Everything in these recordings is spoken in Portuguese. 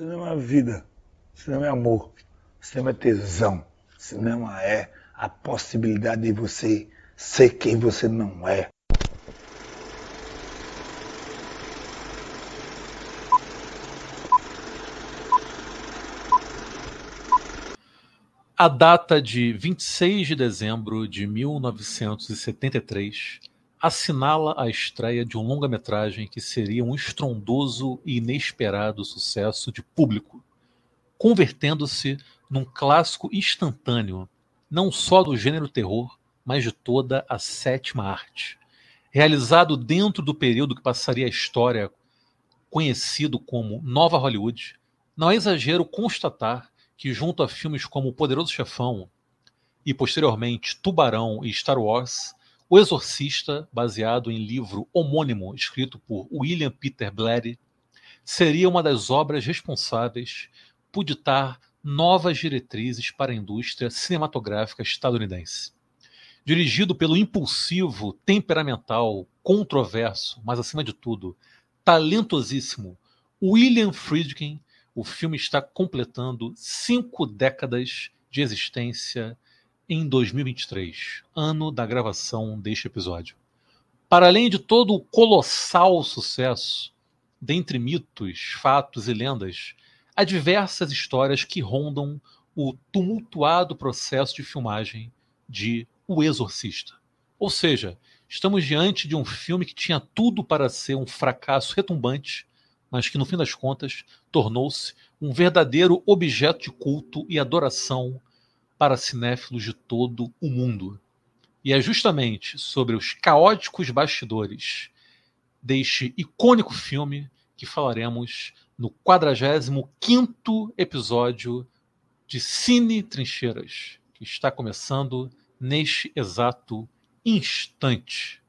Cinema é vida. Cinema é amor. Cinema é tesão. Cinema é a possibilidade de você ser quem você não é. A data de 26 de dezembro de 1973 assinala a estreia de um longa-metragem que seria um estrondoso e inesperado sucesso de público, convertendo-se num clássico instantâneo, não só do gênero terror, mas de toda a sétima arte. Realizado dentro do período que passaria a história conhecido como Nova Hollywood, não é exagero constatar que, junto a filmes como O Poderoso Chefão e, posteriormente, Tubarão e Star Wars, O Exorcista, baseado em livro homônimo escrito por William Peter Blatty, seria uma das obras responsáveis por ditar novas diretrizes para a indústria cinematográfica estadunidense. Dirigido pelo impulsivo, temperamental, controverso, mas acima de tudo, talentosíssimo William Friedkin, o filme está completando cinco décadas de existência em 2023, ano da gravação deste episódio. Para além de todo o colossal sucesso, dentre mitos, fatos e lendas, há diversas histórias que rondam o tumultuado processo de filmagem de O Exorcista. Ou seja, estamos diante de um filme que tinha tudo para ser um fracasso retumbante mas que no fim das contas tornou-se um verdadeiro objeto de culto e adoração para cinéfilos de todo o mundo. E é justamente sobre os caóticos bastidores deste icônico filme que falaremos no 45º episódio de Cine Trincheiras, que está começando neste exato instante.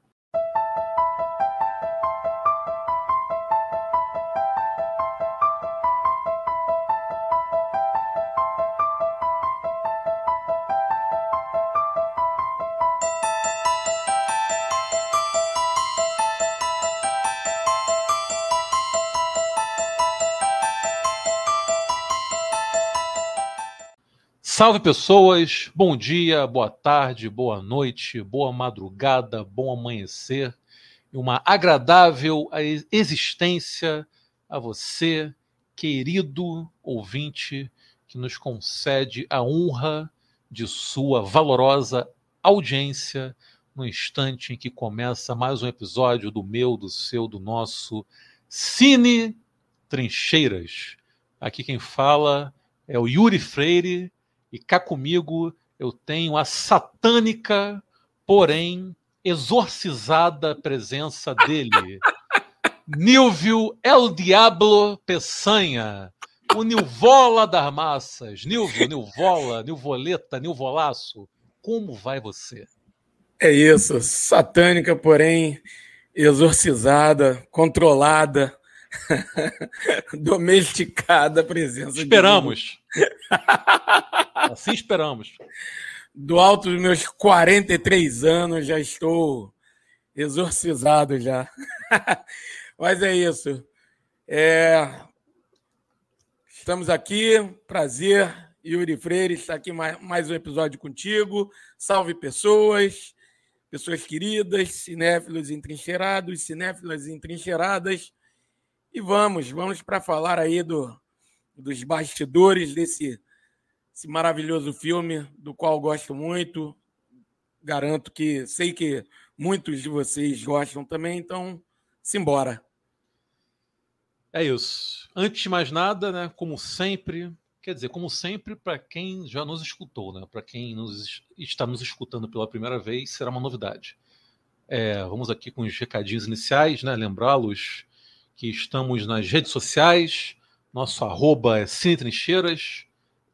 Salve pessoas, bom dia, boa tarde, boa noite, boa madrugada, bom amanhecer e uma agradável existência a você, querido ouvinte, que nos concede a honra de sua valorosa audiência no instante em que começa mais um episódio do meu, do seu, do nosso Cine Trincheiras. Aqui quem fala é o Yuri Freire e cá comigo eu tenho a satânica, porém exorcizada presença dele. Nilvio El Diablo Peçanha, o Nilvola das massas. Nilvio, Nilvola, Nilvoleta, Nilvolaço, como vai você? É isso, satânica, porém exorcizada, controlada, domesticada presença. Esperamos. assim esperamos. Do alto dos meus 43 anos, já estou exorcizado já. Mas é isso. É... Estamos aqui, prazer. Yuri Freire está aqui mais, mais um episódio contigo. Salve pessoas, pessoas queridas, cinéfilos entrincheirados, cinéfilas entrincheiradas. E vamos, vamos para falar aí do, dos bastidores desse esse maravilhoso filme, do qual gosto muito. Garanto que sei que muitos de vocês gostam também, então simbora. É isso. Antes de mais nada, né, como sempre, quer dizer, como sempre, para quem já nos escutou, né, para quem nos, está nos escutando pela primeira vez, será uma novidade. É, vamos aqui com os recadinhos iniciais, né, lembrá-los que estamos nas redes sociais, nosso arroba é Cine Trincheiras,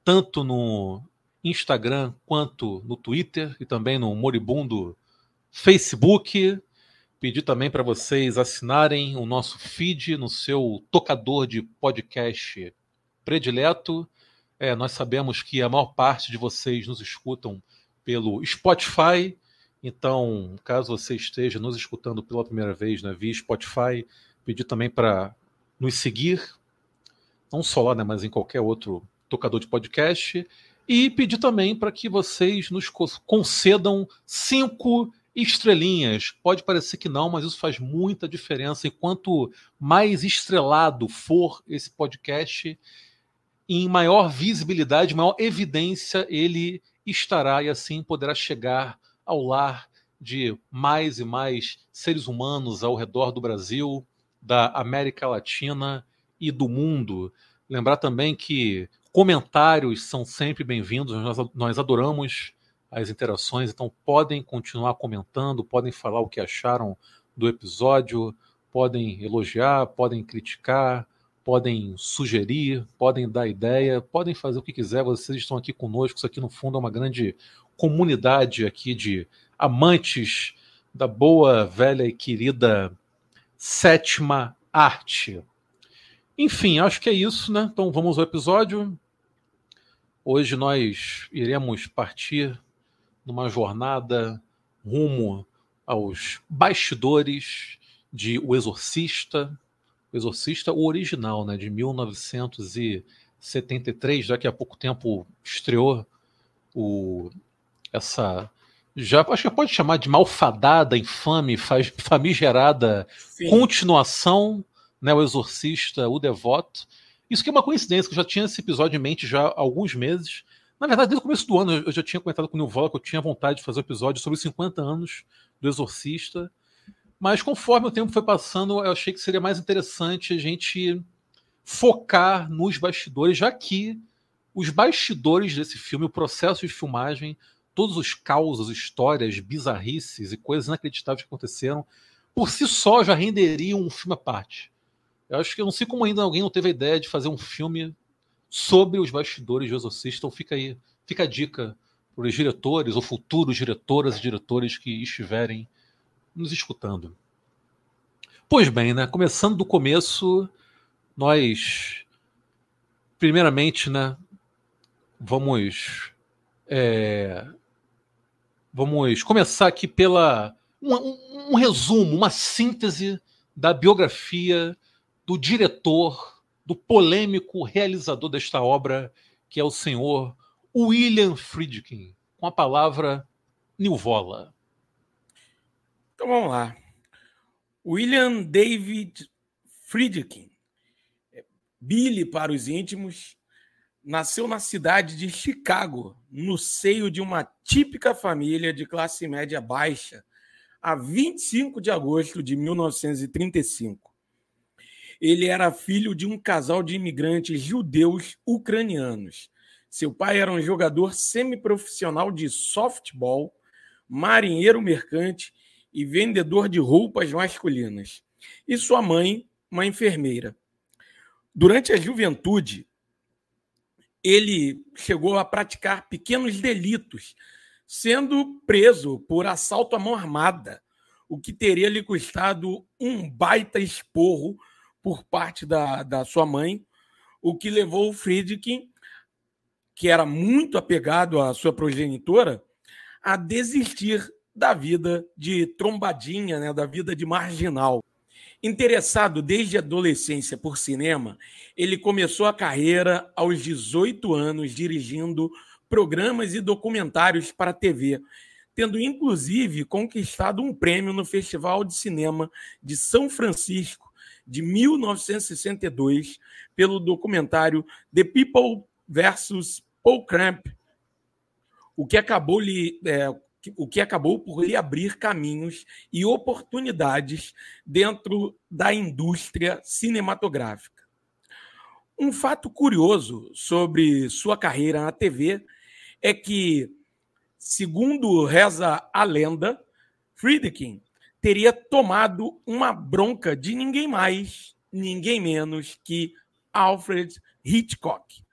tanto no Instagram quanto no Twitter e também no moribundo Facebook. Pedir também para vocês assinarem o nosso feed no seu tocador de podcast predileto. É, nós sabemos que a maior parte de vocês nos escutam pelo Spotify. Então, caso você esteja nos escutando pela primeira vez né, via Spotify, pedir também para nos seguir não só lá, né, mas em qualquer outro tocador de podcast. E pedir também para que vocês nos concedam cinco estrelinhas. Pode parecer que não, mas isso faz muita diferença. E quanto mais estrelado for esse podcast, em maior visibilidade, maior evidência ele estará e assim poderá chegar ao lar de mais e mais seres humanos ao redor do Brasil, da América Latina e do mundo. Lembrar também que comentários são sempre bem-vindos, nós, adoramos as interações, então podem continuar comentando, podem falar o que acharam do episódio, podem elogiar, podem criticar, podem sugerir, podem dar ideia, podem fazer o que quiser, vocês estão aqui conosco, isso aqui no fundo é uma grande comunidade aqui de amantes da boa, velha e querida sétima arte. Enfim, acho que é isso, né? Então vamos ao episódio. Hoje nós iremos partir numa jornada rumo aos bastidores de O Exorcista, O Exorcista, o original, né, de 1973, daqui a pouco tempo estreou o essa já acho que pode chamar de malfadada, infame, famigerada Sim. continuação, né, o Exorcista, o Devoto. Isso que é uma coincidência, que eu já tinha esse episódio em mente já há alguns meses. Na verdade, desde o começo do ano eu já tinha comentado com o Nilvola que eu tinha vontade de fazer um episódio sobre os 50 anos do Exorcista. Mas conforme o tempo foi passando, eu achei que seria mais interessante a gente focar nos bastidores, já que os bastidores desse filme, o processo de filmagem, todos os causos, histórias, bizarrices e coisas inacreditáveis que aconteceram, por si só já renderiam um filme à parte. Eu acho que eu não sei como ainda alguém não teve a ideia de fazer um filme sobre os bastidores de Exorcista. Então fica aí, fica a dica para os diretores ou futuros diretoras e diretores que estiverem nos escutando. Pois bem, né? Começando do começo, nós primeiramente, né, vamos é, Vamos começar aqui pela um, um, um resumo, uma síntese da biografia do diretor, do polêmico realizador desta obra, que é o senhor William Friedkin, com a palavra Nilvola. Então vamos lá. William David Friedkin, Billy para os íntimos, nasceu na cidade de Chicago, no seio de uma típica família de classe média baixa, a 25 de agosto de 1935. Ele era filho de um casal de imigrantes judeus ucranianos. Seu pai era um jogador semiprofissional de softball, marinheiro mercante e vendedor de roupas masculinas. E sua mãe, uma enfermeira. Durante a juventude, ele chegou a praticar pequenos delitos, sendo preso por assalto à mão armada, o que teria lhe custado um baita esporro por parte da, da sua mãe, o que levou o Friedkin, que era muito apegado à sua progenitora, a desistir da vida de trombadinha, né, da vida de marginal. Interessado desde a adolescência por cinema, ele começou a carreira aos 18 anos dirigindo programas e documentários para a TV, tendo inclusive conquistado um prêmio no Festival de Cinema de São Francisco de 1962 pelo documentário The People vs. Paul Cramp, o que acabou lhe é, o que acabou por lhe abrir caminhos e oportunidades dentro da indústria cinematográfica. Um fato curioso sobre sua carreira na TV é que, segundo reza a lenda, Friedkin teria tomado uma bronca de ninguém mais, ninguém menos que Alfred Hitchcock,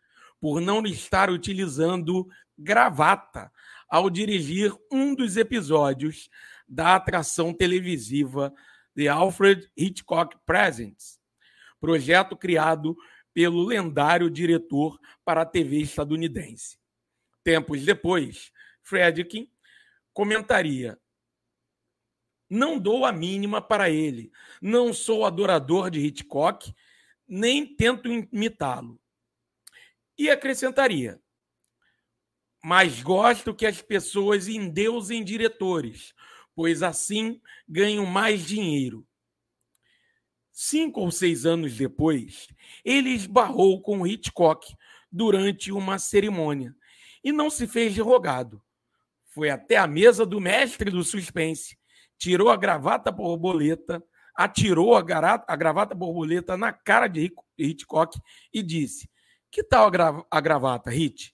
por não estar utilizando gravata ao dirigir um dos episódios da atração televisiva The Alfred Hitchcock Presents, projeto criado pelo lendário diretor para a TV estadunidense. Tempos depois, Fredkin comentaria: Não dou a mínima para ele. Não sou adorador de Hitchcock, nem tento imitá-lo. E acrescentaria: mas gosto que as pessoas endeusem diretores, pois assim ganham mais dinheiro. Cinco ou seis anos depois, ele esbarrou com Hitchcock durante uma cerimônia e não se fez de rogado. Foi até a mesa do mestre do suspense, tirou a gravata borboleta, atirou a, a gravata borboleta na cara de Hitchcock e disse: Que tal a, gra a gravata, Hit?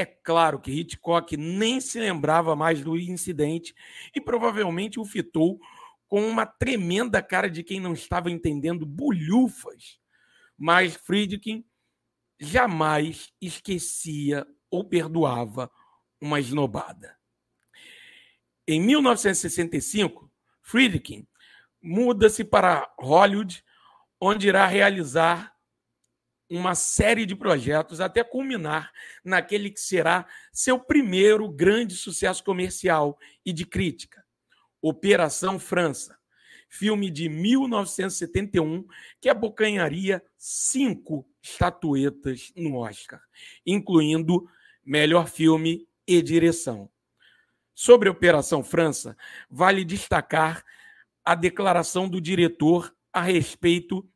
É claro que Hitchcock nem se lembrava mais do incidente e provavelmente o fitou com uma tremenda cara de quem não estava entendendo bulhufas. Mas Friedkin jamais esquecia ou perdoava uma esnobada. Em 1965, Friedkin muda-se para Hollywood, onde irá realizar uma série de projetos até culminar naquele que será seu primeiro grande sucesso comercial e de crítica, Operação França, filme de 1971 que abocanharia cinco estatuetas no Oscar, incluindo melhor filme e direção. Sobre Operação França, vale destacar a declaração do diretor a respeito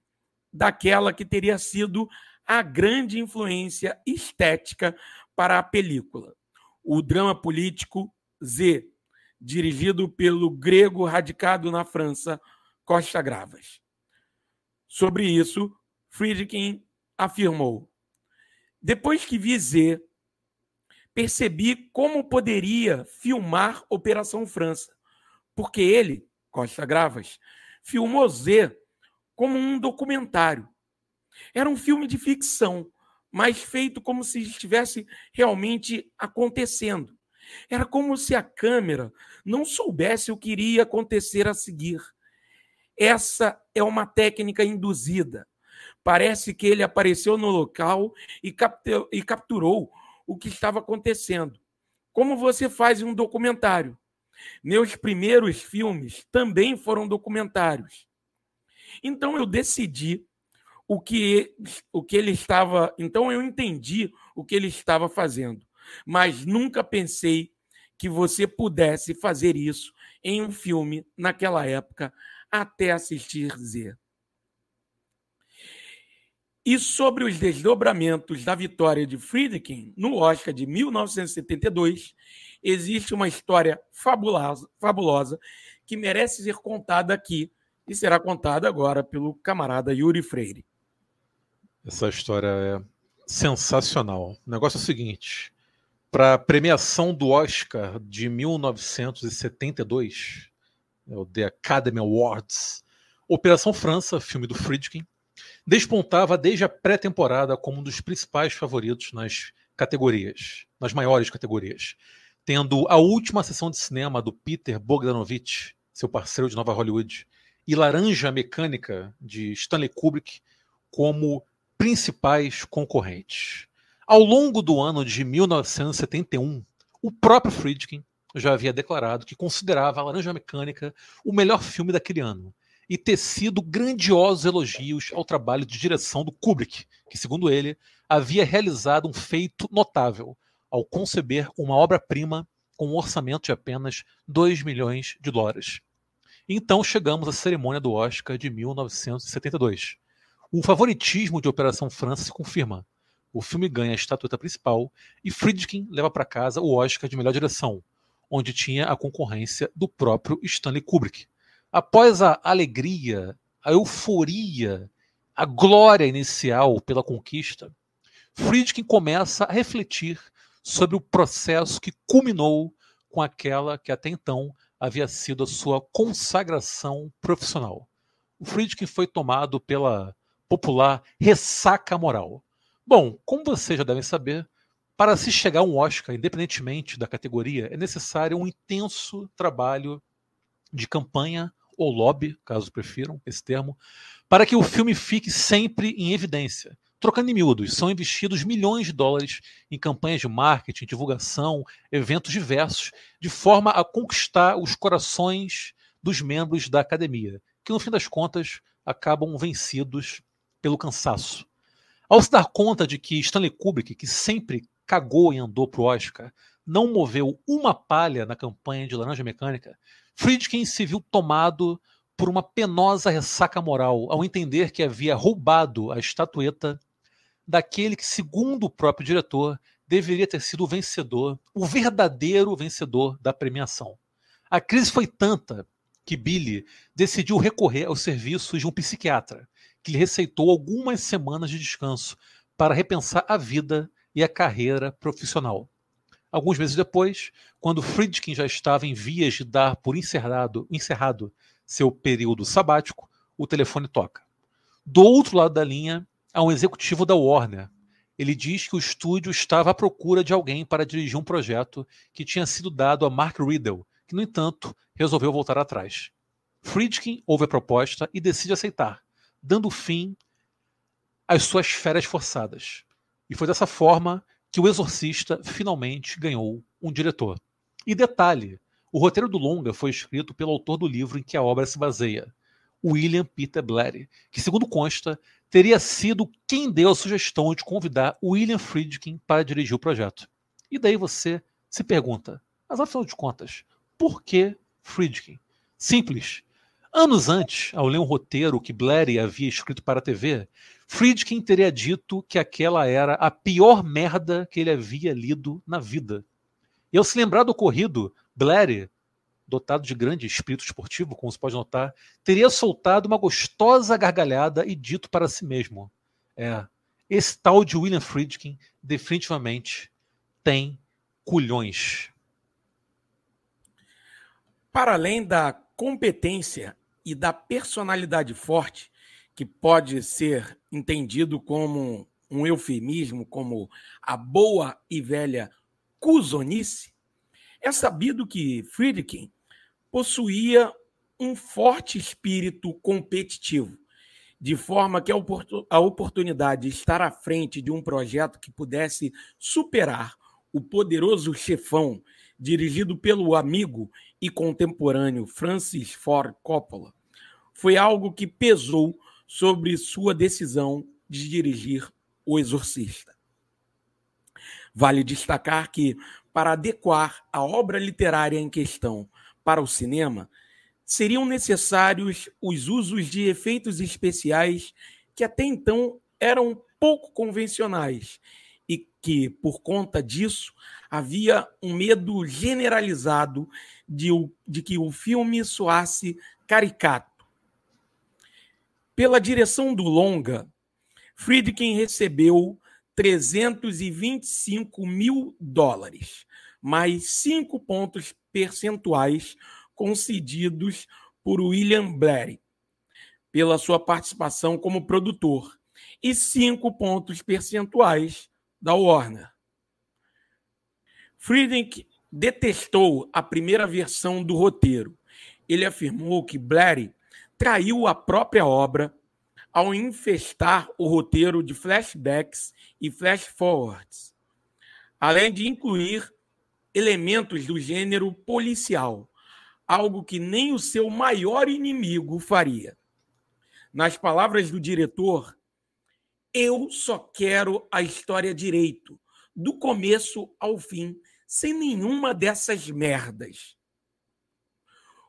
daquela que teria sido a grande influência estética para a película. O drama político Z, dirigido pelo grego radicado na França, Costa Gravas. Sobre isso, Friedkin afirmou: Depois que vi Z, percebi como poderia filmar Operação França, porque ele Costa Gravas, filmou Z como um documentário. Era um filme de ficção, mas feito como se estivesse realmente acontecendo. Era como se a câmera não soubesse o que iria acontecer a seguir. Essa é uma técnica induzida. Parece que ele apareceu no local e, capturou o que estava acontecendo. Como você faz em um documentário. Meus primeiros filmes também foram documentários. Então eu decidi o que, o que ele estava. Então eu entendi o que ele estava fazendo. Mas nunca pensei que você pudesse fazer isso em um filme naquela época até assistir Z. E sobre os desdobramentos da vitória de Friedkin no Oscar de 1972, existe uma história fabulosa, fabulosa que merece ser contada aqui e será contada agora pelo camarada Yuri Freire. Essa história é sensacional. O negócio é o seguinte: para a premiação do Oscar de 1972, é o The Academy Awards, Operação França, filme do Friedkin, despontava desde a pré-temporada como um dos principais favoritos nas categorias, nas maiores categorias tendo a última sessão de cinema do Peter Bogdanovich, seu parceiro de Nova Hollywood, e Laranja Mecânica de Stanley Kubrick como principais concorrentes. Ao longo do ano de 1971, o próprio Friedkin já havia declarado que considerava a Laranja Mecânica o melhor filme daquele ano e tecido grandiosos elogios ao trabalho de direção do Kubrick, que, segundo ele, havia realizado um feito notável ao conceber uma obra-prima com um orçamento de apenas 2 milhões de dólares. Então chegamos à cerimônia do Oscar de 1972. O favoritismo de Operação França se confirma. O filme ganha a estatueta principal e Friedkin leva para casa o Oscar de melhor direção, onde tinha a concorrência do próprio Stanley Kubrick. Após a alegria, a euforia, a glória inicial pela conquista, Friedkin começa a refletir sobre o processo que culminou com aquela que até então havia sido a sua consagração profissional. O Friedkin foi tomado pela popular ressaca moral. Bom, como vocês já devem saber, para se chegar a um Oscar, independentemente da categoria, é necessário um intenso trabalho de campanha ou lobby, caso prefiram esse termo, para que o filme fique sempre em evidência, Trocando em miúdos, são investidos milhões de dólares em campanhas de marketing, divulgação, eventos diversos, de forma a conquistar os corações dos membros da academia, que no fim das contas acabam vencidos pelo cansaço. Ao se dar conta de que Stanley Kubrick, que sempre cagou e andou pro Oscar, não moveu uma palha na campanha de Laranja Mecânica, Friedkin se viu tomado por uma penosa ressaca moral ao entender que havia roubado a estatueta daquele que, segundo o próprio diretor, deveria ter sido o vencedor, o verdadeiro vencedor da premiação. A crise foi tanta que Billy decidiu recorrer aos serviços de um psiquiatra, que lhe receitou algumas semanas de descanso para repensar a vida e a carreira profissional. Alguns meses depois, quando Friedkin já estava em vias de dar por encerrado, encerrado seu período sabático, o telefone toca. Do outro lado da linha, há um executivo da Warner. Ele diz que o estúdio estava à procura de alguém para dirigir um projeto que tinha sido dado a Mark Riddle, que, no entanto, resolveu voltar atrás. Friedkin ouve a proposta e decide aceitar, dando fim às suas férias forçadas. E foi dessa forma que O Exorcista finalmente ganhou um diretor. E detalhe: o roteiro do longa foi escrito pelo autor do livro em que a obra se baseia, William Peter Blatty, que, segundo consta, teria sido quem deu a sugestão de convidar William Friedkin para dirigir o projeto. E daí você se pergunta, mas afinal de contas, por que Friedkin? Simples. Anos antes, ao ler um roteiro que Blatty havia escrito para a TV, Friedkin teria dito que aquela era a pior merda que ele havia lido na vida. E ao se lembrar do ocorrido, Blair, dotado de grande espírito esportivo, como se pode notar, teria soltado uma gostosa gargalhada e dito para si mesmo: É, esse tal de William Friedkin definitivamente tem culhões. Para além da competência e da personalidade forte, que pode ser entendido como um eufemismo, como a boa e velha cuzonice, é sabido que Friedkin possuía um forte espírito competitivo, de forma que a oportunidade de estar à frente de um projeto que pudesse superar o poderoso chefão dirigido pelo amigo e contemporâneo Francis Ford Coppola foi algo que pesou sobre sua decisão de dirigir O Exorcista. Vale destacar que, para adequar a obra literária em questão para o cinema, seriam necessários os usos de efeitos especiais que até então eram pouco convencionais e que, por conta disso, havia um medo generalizado de, de que o filme soasse caricato. Pela direção do longa, Friedkin recebeu 325 mil dólares, mais cinco pontos percentuais concedidos por William Blair pela sua participação como produtor e cinco pontos percentuais da Warner. Friedkin detestou a primeira versão do roteiro. Ele afirmou que Blair traiu a própria obra ao infestar o roteiro de flashbacks e flash-forwards, além de incluir elementos do gênero policial, algo que nem o seu maior inimigo faria. Nas palavras do diretor, eu só quero a história direito, do começo ao fim, sem nenhuma dessas merdas.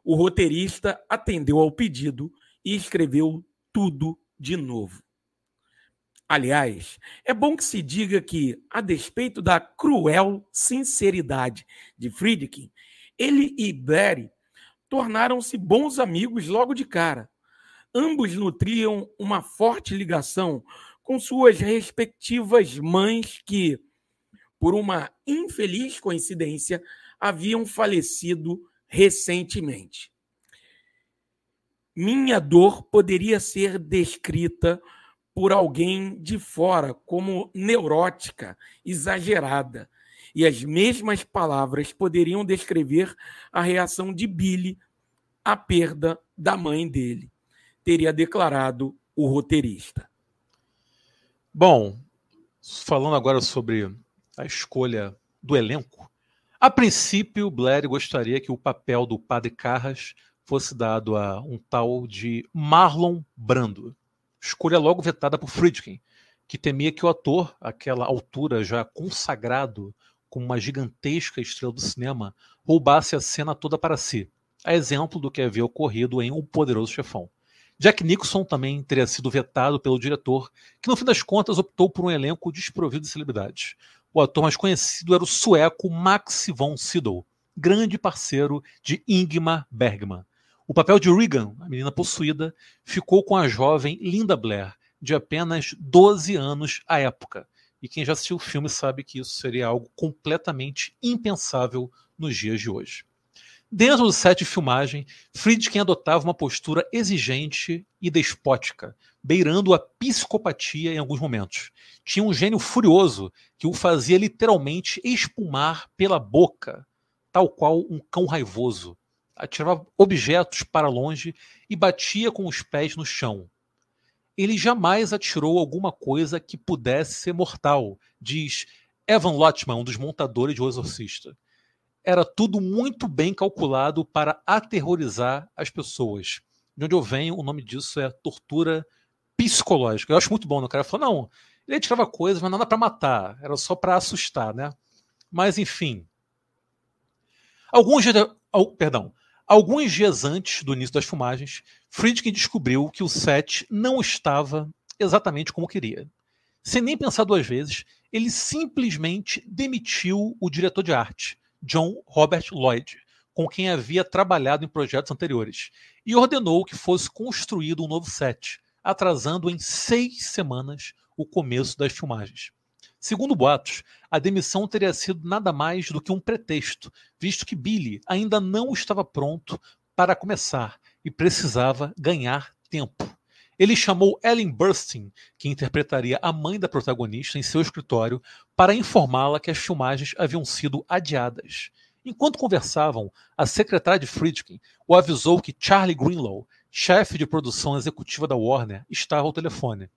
O roteirista atendeu ao pedido e escreveu tudo de novo. Aliás, é bom que se diga que, a despeito da cruel sinceridade de Friedkin, ele e Barry tornaram-se bons amigos logo de cara. Ambos nutriam uma forte ligação com suas respectivas mães que, por uma infeliz coincidência, haviam falecido recentemente. Minha dor poderia ser descrita por alguém de fora como neurótica, exagerada, e as mesmas palavras poderiam descrever a reação de Billy à perda da mãe dele, teria declarado o roteirista. Bom, falando agora sobre a escolha do elenco, a princípio, Blair gostaria que o papel do Padre Carras fosse dado a um tal de Marlon Brando. Escolha logo vetada por Friedkin, que temia que o ator, àquela altura já consagrado como uma gigantesca estrela do cinema, roubasse a cena toda para si, a exemplo do que havia ocorrido em O Poderoso Chefão. Jack Nicholson também teria sido vetado pelo diretor, que no fim das contas optou por um elenco desprovido de celebridades. O ator mais conhecido era o sueco Max von Sydow, grande parceiro de Ingmar Bergman. O papel de Regan, a menina possuída, ficou com a jovem Linda Blair, de apenas 12 anos à época. E quem já assistiu o filme sabe que isso seria algo completamente impensável nos dias de hoje. Dentro do set de filmagem, Friedkin adotava uma postura exigente e despótica, beirando a psicopatia em alguns momentos. Tinha um gênio furioso que o fazia literalmente espumar pela boca, tal qual um cão raivoso. Atirava objetos para longe e batia com os pés no chão. Ele jamais atirou alguma coisa que pudesse ser mortal, diz Evan Lotman, um dos montadores de O Exorcista era tudo muito bem calculado para aterrorizar as pessoas. De onde eu venho, o nome disso é tortura psicológica. Eu acho muito bom. Né? O cara falou: não, ele tirava coisas, mas nada para matar, era só para assustar, né? Mas enfim. Alguns dias, perdão, alguns dias antes do início das filmagens, Friedkin descobriu que o set não estava exatamente como queria. Sem nem pensar duas vezes, ele simplesmente demitiu o diretor de arte John Robert Lloyd, com quem havia trabalhado em projetos anteriores, e ordenou que fosse construído um novo set, atrasando em seis semanas o começo das filmagens. Segundo boatos, a demissão teria sido nada mais do que um pretexto, visto que Billy ainda não estava pronto para começar e precisava ganhar tempo. Ele chamou Ellen Burstyn, que interpretaria a mãe da protagonista, em seu escritório para informá-la que as filmagens haviam sido adiadas. Enquanto conversavam, a secretária de Friedkin o avisou que Charlie Greenlow, chefe de produção executiva da Warner, estava ao telefone.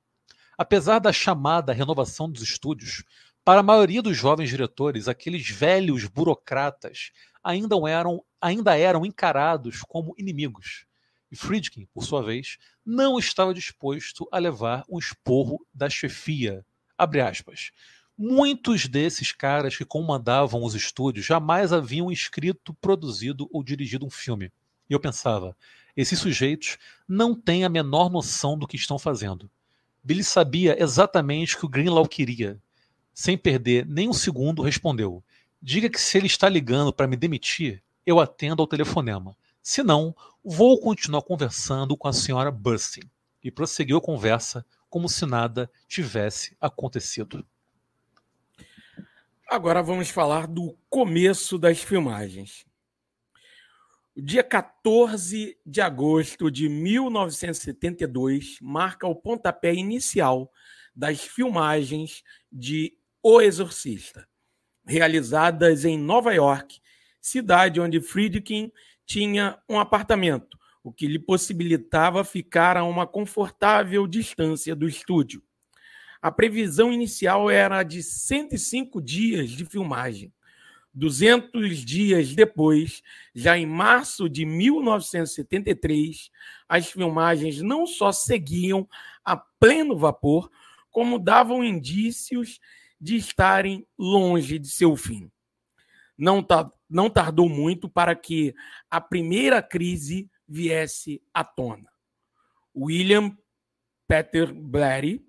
Apesar da chamada renovação dos estúdios, para a maioria dos jovens diretores, aqueles velhos burocratas ainda eram, ainda eram encarados como inimigos. E Friedkin, por sua vez, não estava disposto a levar um esporro da chefia. Muitos desses caras que comandavam os estúdios jamais haviam escrito, produzido ou dirigido um filme. E eu pensava, esses sujeitos não têm a menor noção do que estão fazendo. Billy sabia exatamente o que o Greenlaw queria. Sem perder nem um segundo, respondeu: Diga que se ele está ligando para me demitir, eu atendo ao telefonema. Se não, vou continuar conversando com a senhora Bursting. E prosseguiu a conversa como se nada tivesse acontecido. Agora vamos falar do começo das filmagens. O dia 14 de agosto de 1972 marca o pontapé inicial das filmagens de O Exorcista, realizadas em Nova York, cidade onde Friedkin tinha um apartamento, o que lhe possibilitava ficar a uma confortável distância do estúdio. A previsão inicial era de 105 dias de filmagem. 200 dias depois, já em março de 1973, as filmagens não só seguiam a pleno vapor, como davam indícios de estarem longe de seu fim. Não, não tardou muito para que a primeira crise viesse à tona. William Peter Blatty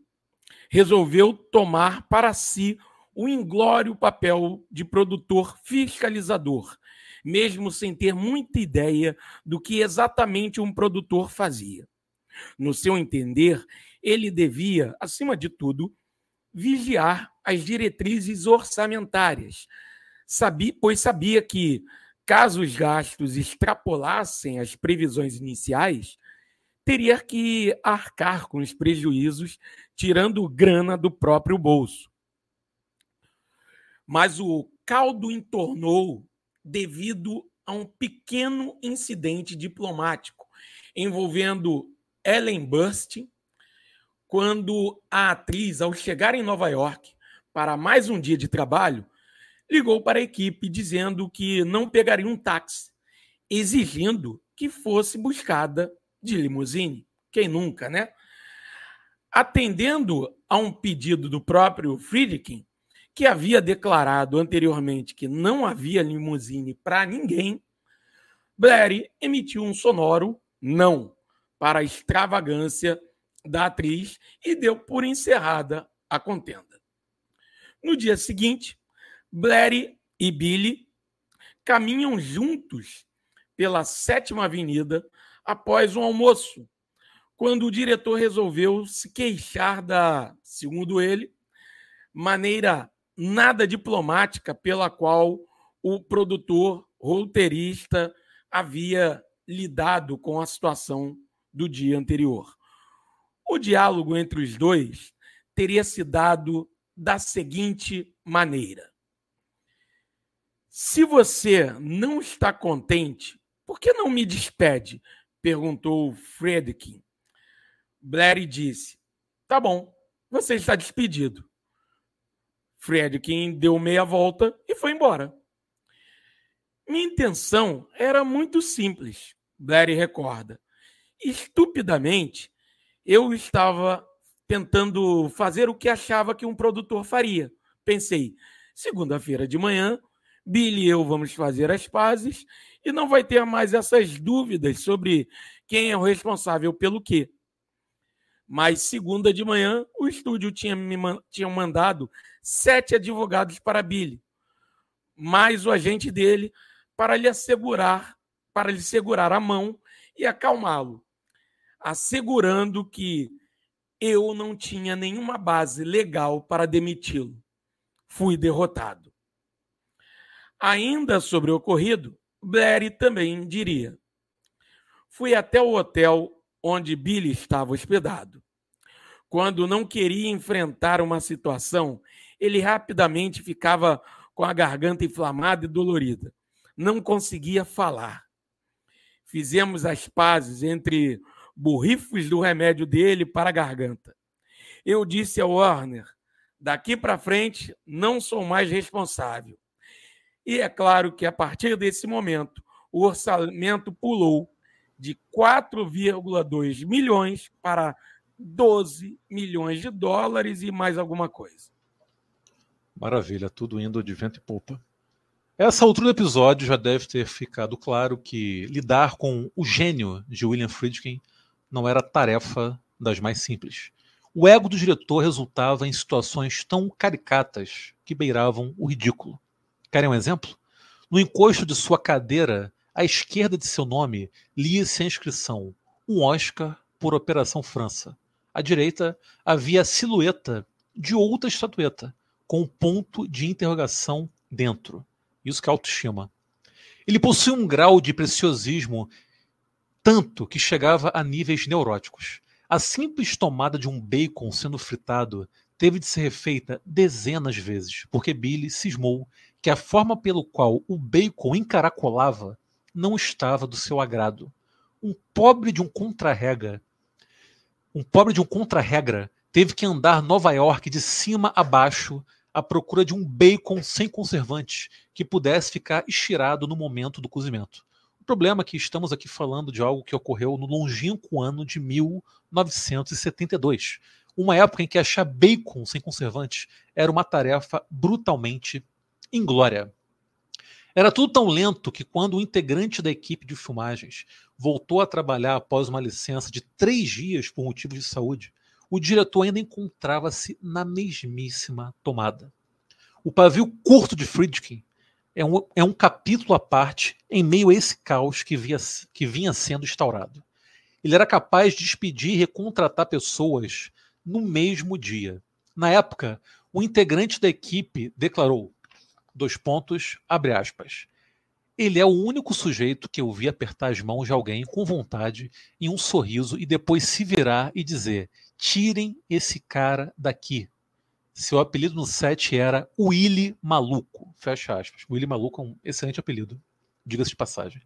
resolveu tomar para si o inglório papel de produtor fiscalizador, mesmo sem ter muita ideia do que exatamente um produtor fazia. No seu entender, ele devia, acima de tudo, vigiar as diretrizes orçamentárias, pois sabia que, caso os gastos extrapolassem as previsões iniciais, teria que arcar com os prejuízos, tirando grana do próprio bolso. Mas o caldo entornou devido a um pequeno incidente diplomático envolvendo Ellen Burstyn, quando a atriz, ao chegar em Nova York para mais um dia de trabalho, ligou para a equipe dizendo que não pegaria um táxi, exigindo que fosse buscada de limusine. Quem nunca, né? atendendo a um pedido do próprio Friedkin, que havia declarado anteriormente que não havia limusine para ninguém, Blair emitiu um sonoro não para a extravagância da atriz e deu por encerrada a contenda. No dia seguinte, Blair e Billy caminham juntos pela Sétima Avenida após um almoço, quando o diretor resolveu se queixar da, segundo ele, maneira nada diplomática pela qual o produtor roteirista havia lidado com a situação do dia anterior. O diálogo entre os dois teria se dado da seguinte maneira: Se você não está contente, por que não me despede? perguntou Fredkin. Blair disse: Tá bom, você está despedido. Fredkin deu meia volta e foi embora. Minha intenção era muito simples, Blair recorda. Estupidamente, eu estava tentando fazer o que achava que um produtor faria. Pensei, segunda-feira de manhã, Billy e eu vamos fazer as pazes e não vai ter mais essas dúvidas sobre quem é o responsável pelo quê. Mas segunda de manhã, o estúdio tinha me tinha mandado sete advogados para Billy, mais o agente dele para lhe assegurar, para lhe segurar a mão e acalmá-lo, assegurando que eu não tinha nenhuma base legal para demiti-lo. Fui derrotado. Ainda sobre o ocorrido, Blair também diria: Fui até o hotel onde Billy estava hospedado. Quando não queria enfrentar uma situação, ele rapidamente ficava com a garganta inflamada e dolorida. Não conseguia falar. Fizemos as pazes entre borrifos do remédio dele para a garganta. Eu disse ao Warner: daqui para frente não sou mais responsável. E é claro que a partir desse momento o orçamento pulou de 4,2 milhões para 12 milhões de dólares e mais alguma coisa. Maravilha, tudo indo de vento e popa. Essa altura do episódio já deve ter ficado claro que lidar com o gênio de William Friedkin não era tarefa das mais simples. O ego do diretor resultava em situações tão caricatas que beiravam o ridículo. Querem um exemplo? No encosto de sua cadeira à esquerda de seu nome, lia-se a inscrição: Um Oscar por Operação França. À direita havia a silhueta de outra estatueta, com um ponto de interrogação dentro. Isso que é autoestima. Ele possui um grau de preciosismo tanto que chegava a níveis neuróticos. A simples tomada de um bacon sendo fritado teve de ser refeita dezenas de vezes, porque Billy cismou que a forma pelo qual o bacon encaracolava não estava do seu agrado. Um pobre de um contra-regra, um pobre de um contra-regra teve que andar Nova York de cima a baixo à procura de um bacon sem conservantes que pudesse ficar estirado no momento do cozimento. O problema é que estamos aqui falando de algo que ocorreu no longínquo ano de 1972, uma época em que achar bacon sem conservantes era uma tarefa brutalmente inglória. Era tudo tão lento que, quando o integrante da equipe de filmagens voltou a trabalhar após uma licença de três dias por motivos de saúde, o diretor ainda encontrava-se na mesmíssima tomada. O pavio curto de Friedkin é um, é um capítulo à parte em meio a esse caos que, via, que vinha sendo instaurado. Ele era capaz de despedir e recontratar pessoas no mesmo dia. Na época, o integrante da equipe declarou: dois pontos, abre aspas. Ele é o único sujeito que eu vi apertar as mãos de alguém com vontade e um sorriso e depois se virar e dizer: tirem esse cara daqui. Seu apelido no set era Willy Maluco. Fecha aspas. Willy Maluco é um excelente apelido, diga-se de passagem.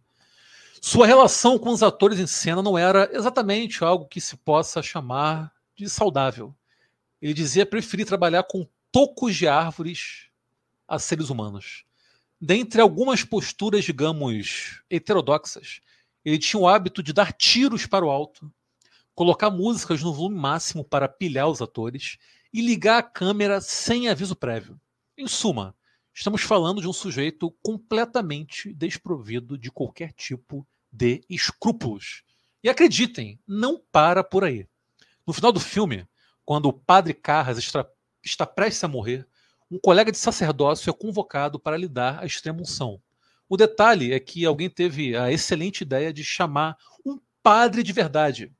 Sua relação com os atores em cena não era exatamente algo que se possa chamar de saudável. Ele dizia preferir trabalhar com tocos de árvores a seres humanos. Dentre algumas posturas, digamos, heterodoxas, ele tinha o hábito de dar tiros para o alto, colocar músicas no volume máximo para pilhar os atores e ligar a câmera sem aviso prévio. Em suma, estamos falando de um sujeito completamente desprovido de qualquer tipo de escrúpulos. E acreditem, não para por aí. No final do filme, quando o padre Carras está, está prestes a morrer, um colega de sacerdócio é convocado para lhe dar a extrema unção. O detalhe é que alguém teve a excelente ideia de chamar um padre de verdade,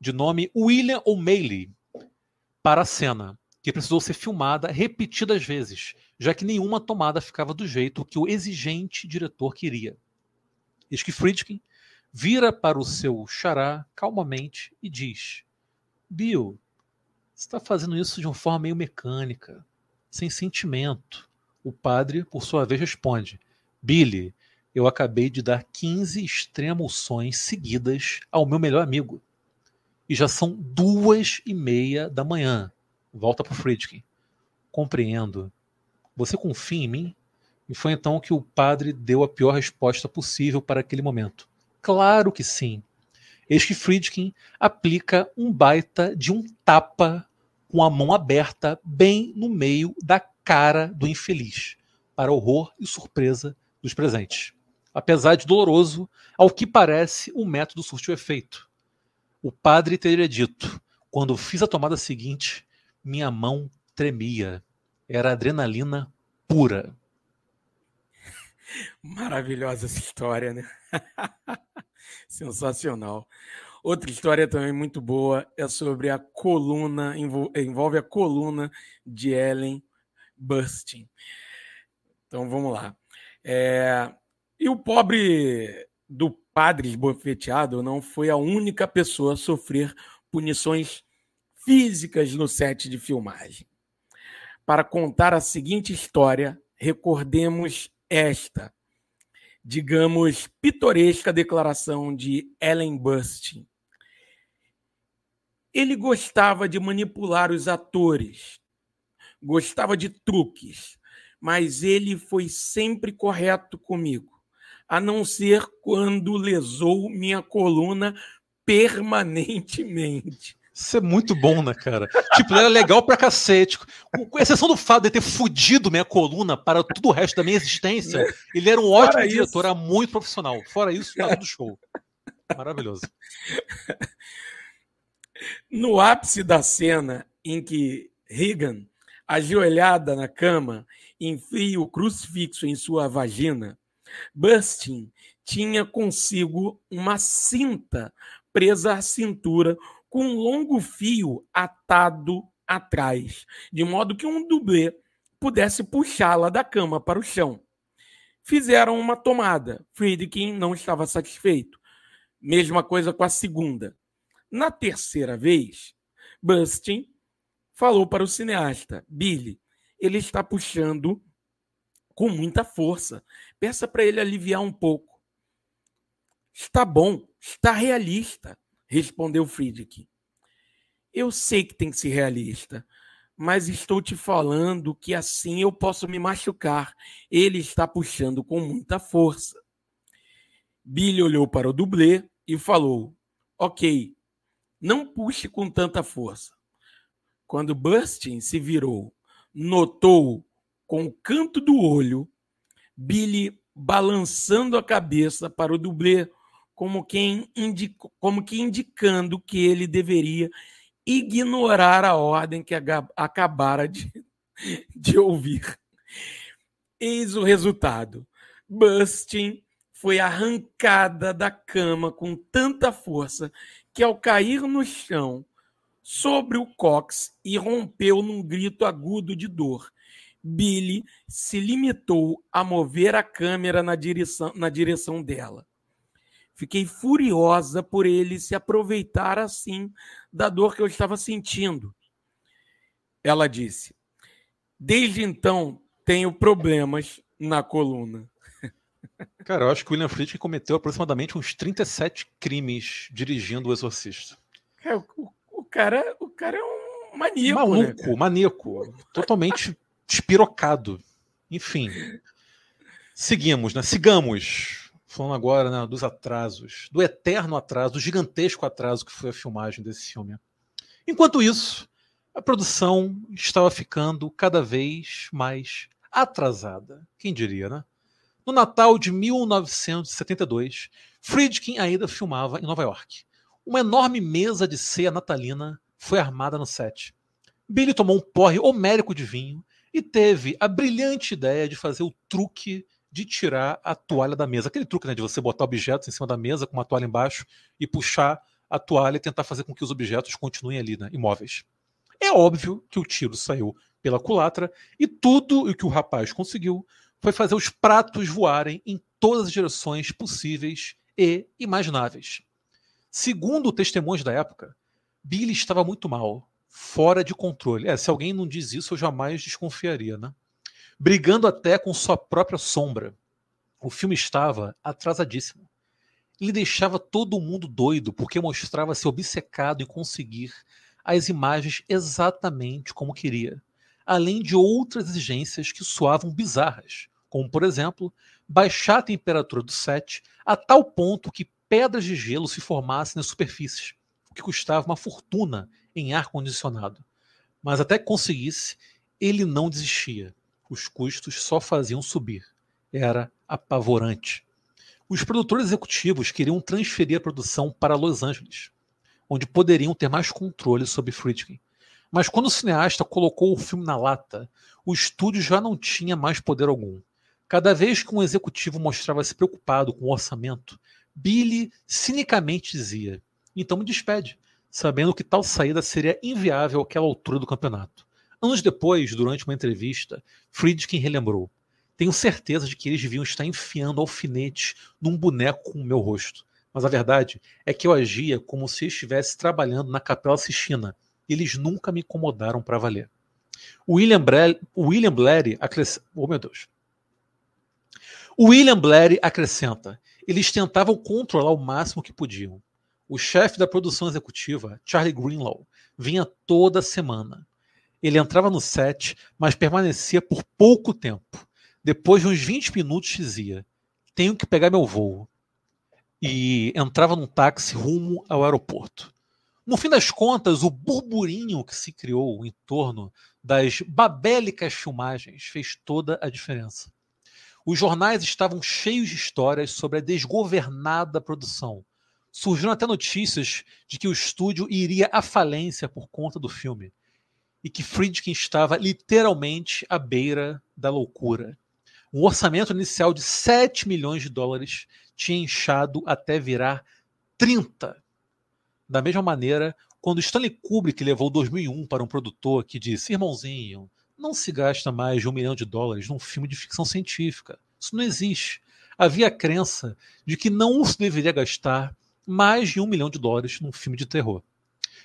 de nome William O'Malley, para a cena, que precisou ser filmada repetidas vezes, já que nenhuma tomada ficava do jeito que o exigente diretor queria. Eis que Friedkin vira para o seu xará calmamente e diz: Bill, você está fazendo isso de uma forma meio mecânica, sem sentimento. O padre, por sua vez, responde: Billy, eu acabei de dar 15 extremoções seguidas ao meu melhor amigo e já são duas e meia da manhã. Volta para Friedkin. Compreendo. Você confia em mim? E foi então que o padre deu a pior resposta possível para aquele momento. Claro que sim. Eis que Friedkin aplica um baita de um tapa com a mão aberta bem no meio da cara do infeliz, para horror e surpresa dos presentes. Apesar de doloroso, ao que parece, o método surtiu efeito. O padre teria dito: quando fiz a tomada seguinte, minha mão tremia. Era adrenalina pura. Maravilhosa essa história, né? Sensacional. Outra história também muito boa é sobre a coluna, envolve a coluna de Ellen Burstyn. Então vamos lá. É, e o pobre do padre esbofeteado não foi a única pessoa a sofrer punições físicas no set de filmagem. Para contar a seguinte história, recordemos esta, digamos, pitoresca declaração de Ellen Burstyn. Ele gostava de manipular os atores, gostava de truques, mas ele foi sempre correto comigo a não ser quando lesou minha coluna permanentemente. Isso é muito bom, né, cara? Tipo, era legal pra cacete. Com exceção do fato de ter fudido minha coluna para todo o resto da minha existência, ele era um ótimo Fora diretor, isso... era muito profissional. Fora isso, tá tudo show. Maravilhoso. No ápice da cena em que Regan, ajoelhada na cama, enfia o crucifixo em sua vagina, Bustin tinha consigo uma cinta presa à cintura com um longo fio atado atrás, de modo que um dublê pudesse puxá-la da cama para o chão. Fizeram uma tomada. Friedkin não estava satisfeito. Mesma coisa com a segunda. Na terceira vez, Bustin falou para o cineasta, Billy, ele está puxando com muita força. Peça para ele aliviar um pouco. Está bom, está realista, respondeu Friedrich. Eu sei que tem que ser realista, mas estou te falando que assim eu posso me machucar. Ele está puxando com muita força. Billy olhou para o dublê e falou: Ok, não puxe com tanta força. Quando Bustin se virou, notou com o canto do olho, Billy balançando a cabeça para o dublê, como, quem como que indicando que ele deveria ignorar a ordem que acabara de, de ouvir. Eis o resultado. Bustin foi arrancada da cama com tanta força que, ao cair no chão, sobre o cox, irrompeu num grito agudo de dor Billy se limitou a mover a câmera na direção, na direção dela. Fiquei furiosa por ele se aproveitar assim da dor que eu estava sentindo. Ela disse: Desde então tenho problemas na coluna. Cara, eu acho que o William Friedkin cometeu aproximadamente uns 37 crimes dirigindo o Exorcista. É, o, o, cara, o cara é um maníaco. Maluco, né? maníaco. Totalmente despirocado. Enfim. Seguimos, né? Sigamos. falando agora né, dos atrasos, do eterno atraso, do gigantesco atraso que foi a filmagem desse filme. Enquanto isso, a produção estava ficando cada vez mais atrasada. Quem diria, né? No Natal de 1972, Friedkin ainda filmava em Nova York. Uma enorme mesa de ceia natalina foi armada no set. Billy tomou um porre homérico de vinho e teve a brilhante ideia de fazer o truque de tirar a toalha da mesa. Aquele truque né, de você botar objetos em cima da mesa com uma toalha embaixo e puxar a toalha e tentar fazer com que os objetos continuem ali, né, imóveis. É óbvio que o tiro saiu pela culatra e tudo o que o rapaz conseguiu foi fazer os pratos voarem em todas as direções possíveis e imagináveis. Segundo testemunhos da época, Billy estava muito mal, fora de controle. É, se alguém não diz isso, eu jamais desconfiaria, né? Brigando até com sua própria sombra. O filme estava atrasadíssimo. Ele deixava todo mundo doido porque mostrava-se obcecado em conseguir as imagens exatamente como queria, além de outras exigências que soavam bizarras, como, por exemplo, baixar a temperatura do set a tal ponto que pedras de gelo se formassem nas superfícies, o que custava uma fortuna em ar-condicionado. Mas até que conseguisse, ele não desistia. Os custos só faziam subir. Era apavorante. Os produtores executivos queriam transferir a produção para Los Angeles, onde poderiam ter mais controle sobre Friedkin. Mas quando o cineasta colocou o filme na lata, o estúdio já não tinha mais poder algum. Cada vez que um executivo mostrava-se preocupado com o orçamento, Billy cinicamente dizia: Então me despede sabendo que tal saída seria inviável àquela altura do campeonato. Anos depois, durante uma entrevista, Friedkin relembrou: Tenho certeza de que eles deviam estar enfiando alfinetes num boneco com o meu rosto. Mas a verdade é que eu agia como se estivesse trabalhando na Capela Sistina. Eles nunca me incomodaram para valer. William, Bre William Blair acrescenta. Oh, meu Deus. William Blair acrescenta: eles tentavam controlar o máximo que podiam. O chefe da produção executiva, Charlie Greenlaw, vinha toda semana. Ele entrava no set, mas permanecia por pouco tempo. Depois de uns 20 minutos, dizia: Tenho que pegar meu voo. E entrava num táxi rumo ao aeroporto. No fim das contas, o burburinho que se criou em torno das babélicas filmagens fez toda a diferença. Os jornais estavam cheios de histórias sobre a desgovernada produção, surgiram até notícias de que o estúdio iria à falência por conta do filme e que Friedkin estava literalmente à beira da loucura. Um orçamento inicial de 7 milhões de dólares tinha inchado até virar 30. Da mesma maneira, quando Stanley Kubrick levou 2001 para um produtor que disse: Irmãozinho, não se gasta mais de um milhão de dólares num filme de ficção científica. Isso não existe. Havia a crença de que não se deveria gastar mais de um milhão de dólares num filme de terror.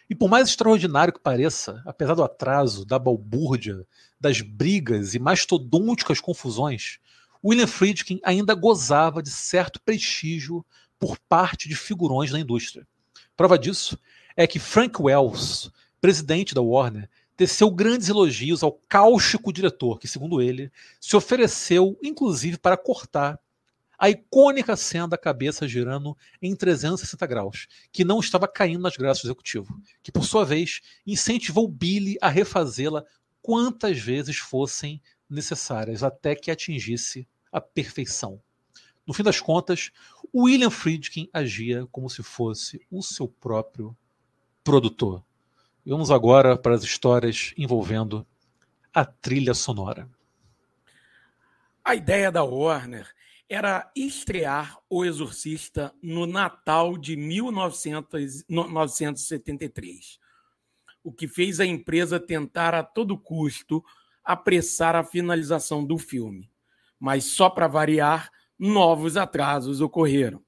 E por mais extraordinário que pareça, apesar do atraso, da balbúrdia, das brigas e mastodônticas confusões, William Friedkin ainda gozava de certo prestígio por parte de figurões da indústria. Prova disso é que Frank Wells, presidente da Warner, teceu grandes elogios ao cáustico diretor, que, segundo ele, se ofereceu inclusive para cortar a icônica cena da cabeça girando em 360 graus, que não estava caindo nas graças do executivo, que por sua vez incentivou Billy a refazê-la quantas vezes fossem necessárias até que atingisse a perfeição. No fim das contas, William Friedkin agia como se fosse o seu próprio produtor. Vamos agora para as histórias envolvendo a trilha sonora. A ideia da Warner era estrear O Exorcista no Natal de 1973, o que fez a empresa tentar a todo custo apressar a finalização do filme. Mas só para variar, novos atrasos ocorreram.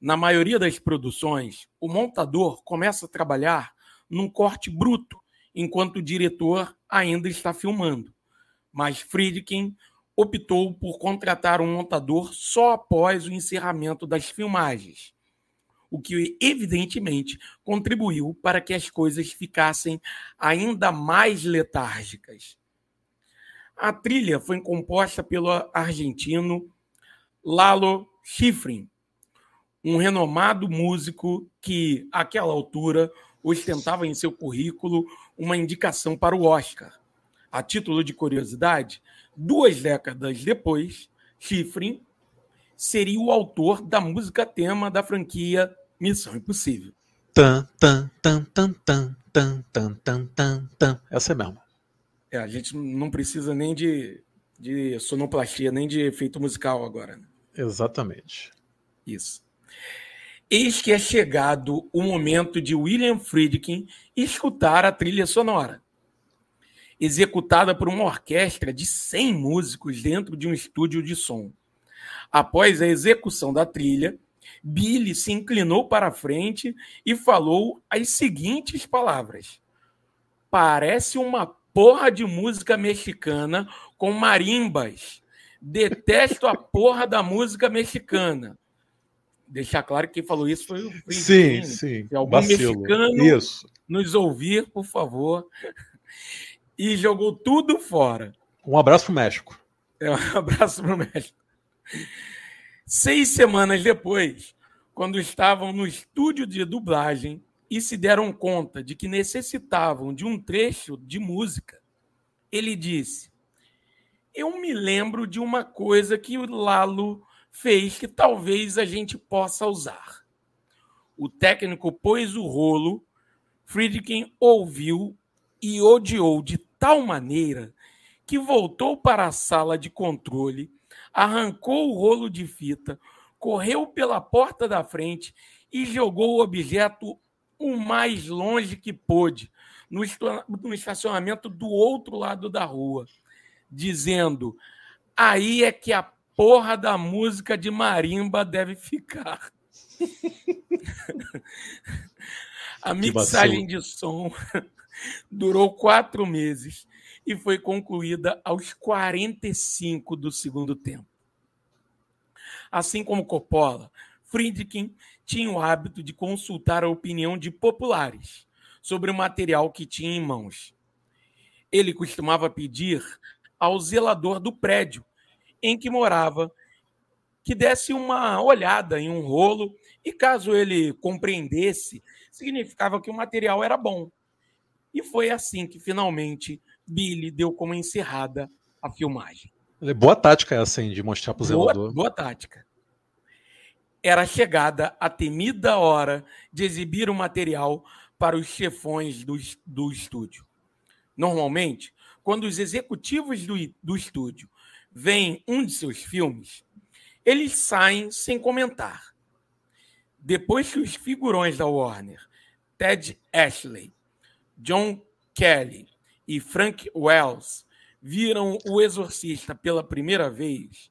Na maioria das produções, o montador começa a trabalhar num corte bruto, enquanto o diretor ainda está filmando. Mas Friedkin optou por contratar um montador só após o encerramento das filmagens, o que evidentemente contribuiu para que as coisas ficassem ainda mais letárgicas. A trilha foi composta pelo argentino Lalo Schifrin, um renomado músico que, àquela altura, ostentava em seu currículo uma indicação para o Oscar. A título de curiosidade, duas décadas depois, Schifrin seria o autor da música tema da franquia Missão Impossível. Tan, tan, tan, tan, tan, tan, tan, tan, tan, tan. Essa é mesmo. É, a gente não precisa nem de, de sonoplastia, nem de efeito musical agora. Né? Exatamente. Isso. Eis que é chegado o momento de William Friedkin escutar a trilha sonora. Executada por uma orquestra de 100 músicos dentro de um estúdio de som. Após a execução da trilha, Billy se inclinou para a frente e falou as seguintes palavras: Parece uma porra de música mexicana com marimbas. Detesto a porra da música mexicana. Deixar claro que quem falou isso foi o. Sim, sim. Se algum Vacilo. mexicano isso. nos ouvir, por favor. E jogou tudo fora. Um abraço pro México. É, um abraço pro México. Seis semanas depois, quando estavam no estúdio de dublagem e se deram conta de que necessitavam de um trecho de música, ele disse: Eu me lembro de uma coisa que o Lalo fez que talvez a gente possa usar. O técnico pôs o rolo, Friedkin ouviu e odiou de tal maneira que voltou para a sala de controle arrancou o rolo de fita, correu pela porta da frente e jogou o objeto o mais longe que pôde, no estacionamento do outro lado da rua, dizendo: aí é que a porra da música de marimba deve ficar. a mixagem de som durou quatro meses e foi concluída aos 45 do segundo tempo. Assim como Coppola, Friedkin tinha o hábito de consultar a opinião de populares sobre o material que tinha em mãos. Ele costumava pedir ao zelador do prédio em que morava que desse uma olhada em um rolo e, caso ele compreendesse, significava que o material era bom. E foi assim que finalmente Billy deu como encerrada a filmagem. Boa tática essa, hein, de mostrar para o zelador. Boa tática. Era chegada a temida hora de exibir o material para os chefões do, do estúdio. Normalmente, quando os executivos do, do estúdio veem um de seus filmes, eles saem sem comentar. Depois que os figurões da Warner, Ted Ashley, John Kelly e Frank Wells viram o Exorcista pela primeira vez,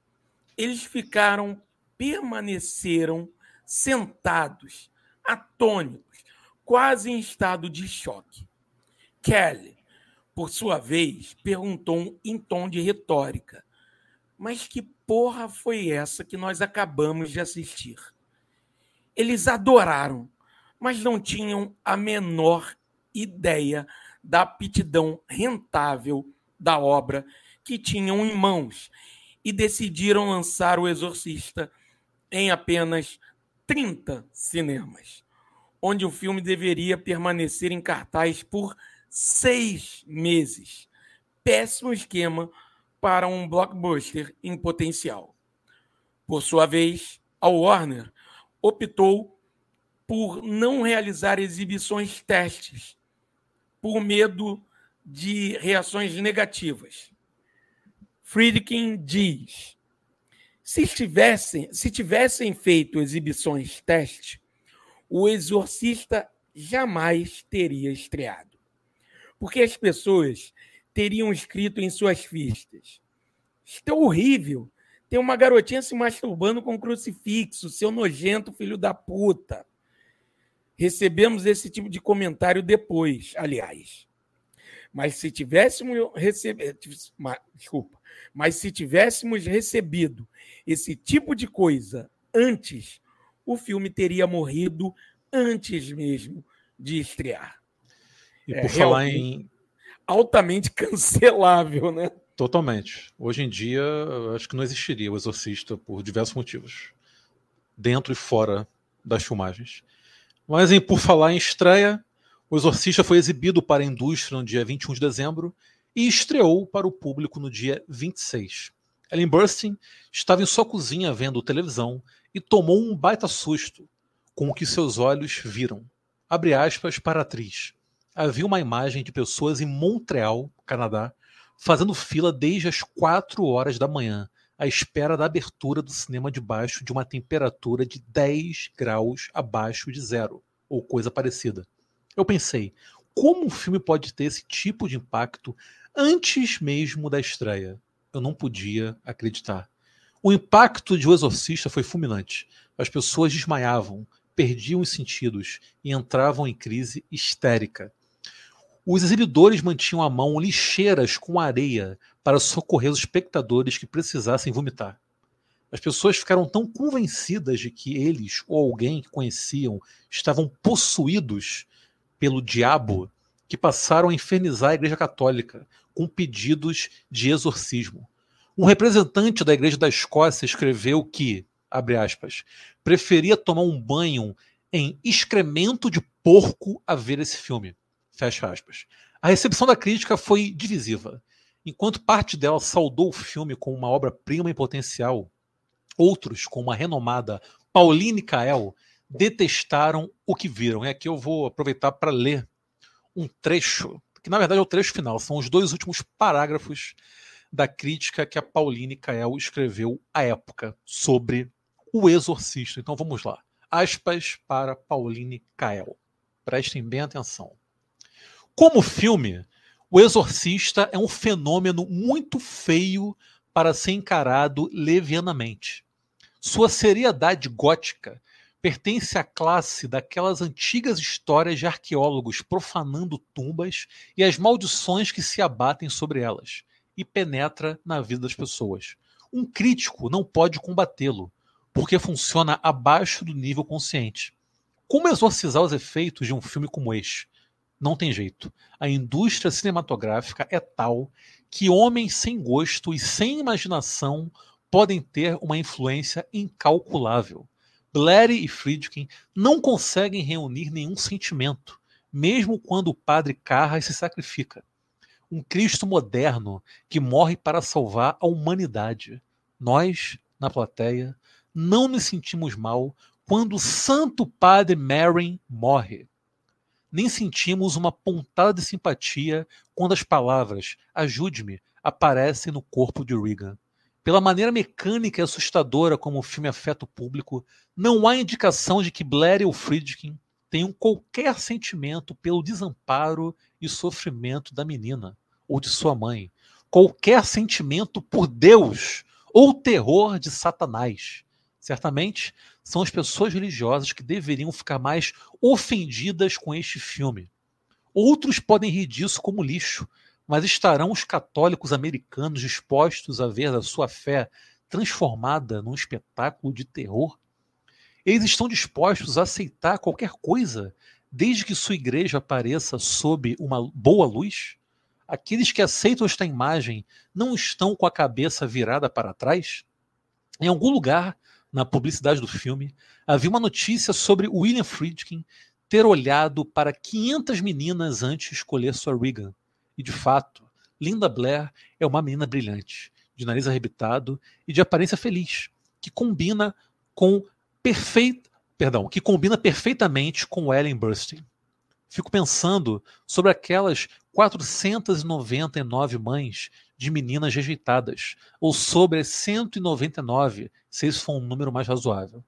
eles ficaram, permaneceram sentados, atônitos, quase em estado de choque. Kelly, por sua vez, perguntou em tom de retórica: Mas que porra foi essa que nós acabamos de assistir? Eles adoraram, mas não tinham a menor ideia da aptidão rentável da obra que tinham em mãos e decidiram lançar O Exorcista em apenas 30 cinemas, onde o filme deveria permanecer em cartaz por seis meses. Péssimo esquema para um blockbuster em potencial. Por sua vez, a Warner optou por não realizar exibições testes por medo de reações negativas. Friedkin diz: se tivessem, se tivessem feito exibições teste, o Exorcista jamais teria estreado. Porque as pessoas teriam escrito em suas fichas: Isto é horrível. Tem uma garotinha se masturbando com um crucifixo, seu nojento filho da puta. Recebemos esse tipo de comentário depois, aliás. Mas se tivéssemos recebido. Desculpa. Mas se tivéssemos recebido esse tipo de coisa antes, o filme teria morrido antes mesmo de estrear. E por é, falar em. Altamente cancelável, né? Totalmente. Hoje em dia, acho que não existiria o Exorcista por diversos motivos. dentro e fora das filmagens. Mas em, por falar em estreia, O Exorcista foi exibido para a indústria no dia 21 de dezembro e estreou para o público no dia 26. Ellen Burstyn estava em sua cozinha vendo televisão e tomou um baita susto com o que seus olhos viram. Abre aspas para a atriz. Havia uma imagem de pessoas em Montreal, Canadá, fazendo fila desde as 4 horas da manhã, à espera da abertura do cinema debaixo de uma temperatura de 10 graus abaixo de zero, ou coisa parecida. Eu pensei, como um filme pode ter esse tipo de impacto antes mesmo da estreia? Eu não podia acreditar. O impacto de O Exorcista foi fulminante. As pessoas desmaiavam, perdiam os sentidos e entravam em crise histérica. Os exibidores mantinham à mão lixeiras com areia para socorrer os espectadores que precisassem vomitar. As pessoas ficaram tão convencidas de que eles ou alguém que conheciam estavam possuídos pelo diabo que passaram a infernizar a Igreja Católica com pedidos de exorcismo. Um representante da Igreja da Escócia escreveu que, abre aspas, preferia tomar um banho em excremento de porco a ver esse filme. Fecha aspas. A recepção da crítica foi divisiva. Enquanto parte dela saudou o filme como uma obra-prima em potencial, outros, como a renomada Pauline Kael, detestaram o que viram. E aqui eu vou aproveitar para ler um trecho, que na verdade é o trecho final, são os dois últimos parágrafos da crítica que a Pauline Kael escreveu à época sobre O Exorcista. Então vamos lá. Aspas para Pauline Kael. Prestem bem atenção. Como filme, O Exorcista é um fenômeno muito feio para ser encarado levianamente. Sua seriedade gótica pertence à classe daquelas antigas histórias de arqueólogos profanando tumbas e as maldições que se abatem sobre elas, e penetra na vida das pessoas. Um crítico não pode combatê-lo, porque funciona abaixo do nível consciente. Como exorcizar os efeitos de um filme como este? Não tem jeito. A indústria cinematográfica é tal que homens sem gosto e sem imaginação podem ter uma influência incalculável. Blair e Friedkin não conseguem reunir nenhum sentimento, mesmo quando o padre Carras se sacrifica. Um Cristo moderno que morre para salvar a humanidade. Nós, na plateia, não nos sentimos mal quando o Santo Padre Marin morre nem sentimos uma pontada de simpatia quando as palavras ajude-me aparecem no corpo de Regan. Pela maneira mecânica e assustadora como o filme afeta o público, não há indicação de que Blair ou Friedkin tenham qualquer sentimento pelo desamparo e sofrimento da menina ou de sua mãe, qualquer sentimento por Deus ou terror de Satanás. Certamente são as pessoas religiosas que deveriam ficar mais ofendidas com este filme. Outros podem rir disso como lixo, mas estarão os católicos americanos dispostos a ver a sua fé transformada num espetáculo de terror? Eles estão dispostos a aceitar qualquer coisa, desde que sua igreja apareça sob uma boa luz? Aqueles que aceitam esta imagem não estão com a cabeça virada para trás? Em algum lugar, na publicidade do filme, havia uma notícia sobre William Friedkin ter olhado para 500 meninas antes de escolher sua Regan. E de fato, Linda Blair é uma menina brilhante, de nariz arrebitado e de aparência feliz, que combina com perfeito, perdão, que combina perfeitamente com Ellen Burstyn. Fico pensando sobre aquelas 499 mães de meninas rejeitadas, ou sobre as 199, se isso for um número mais razoável.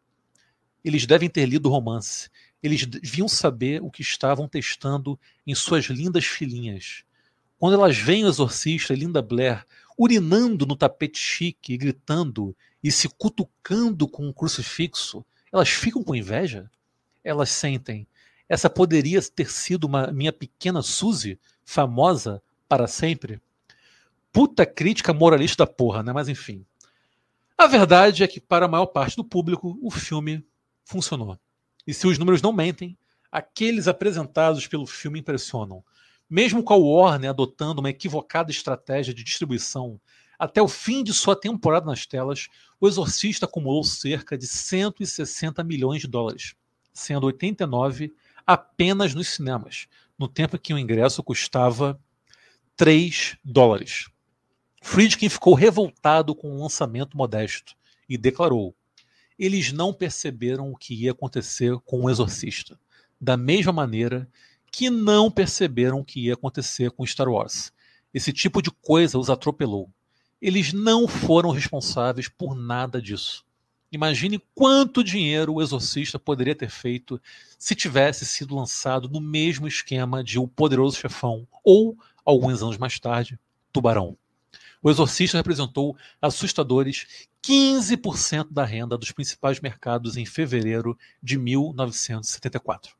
Eles devem ter lido o romance. Eles deviam saber o que estavam testando em suas lindas filhinhas. Quando elas veem o exorcista Linda Blair urinando no tapete chique gritando e se cutucando com um crucifixo, elas ficam com inveja? Elas sentem. Essa poderia ter sido uma minha pequena Suzy, famosa para sempre? Puta crítica moralista da porra, né? Mas enfim. A verdade é que, para a maior parte do público, o filme funcionou. E se os números não mentem, aqueles apresentados pelo filme impressionam. Mesmo com a Warner adotando uma equivocada estratégia de distribuição, Até o fim de sua temporada nas telas, o Exorcista acumulou cerca de 160 milhões de dólares, sendo 89 apenas nos cinemas, no tempo em que o ingresso custava 3 dólares. Friedkin ficou revoltado com o lançamento modesto e declarou: Eles não perceberam o que ia acontecer com o Exorcista, da mesma maneira que não perceberam o que ia acontecer com Star Wars. Esse tipo de coisa os atropelou. Eles não foram responsáveis por nada disso. Imagine quanto dinheiro o Exorcista poderia ter feito se tivesse sido lançado no mesmo esquema de O Poderoso Chefão ou, alguns anos mais tarde, Tubarão. O Exorcista representou assustadores 15% da renda dos principais mercados em fevereiro de 1974.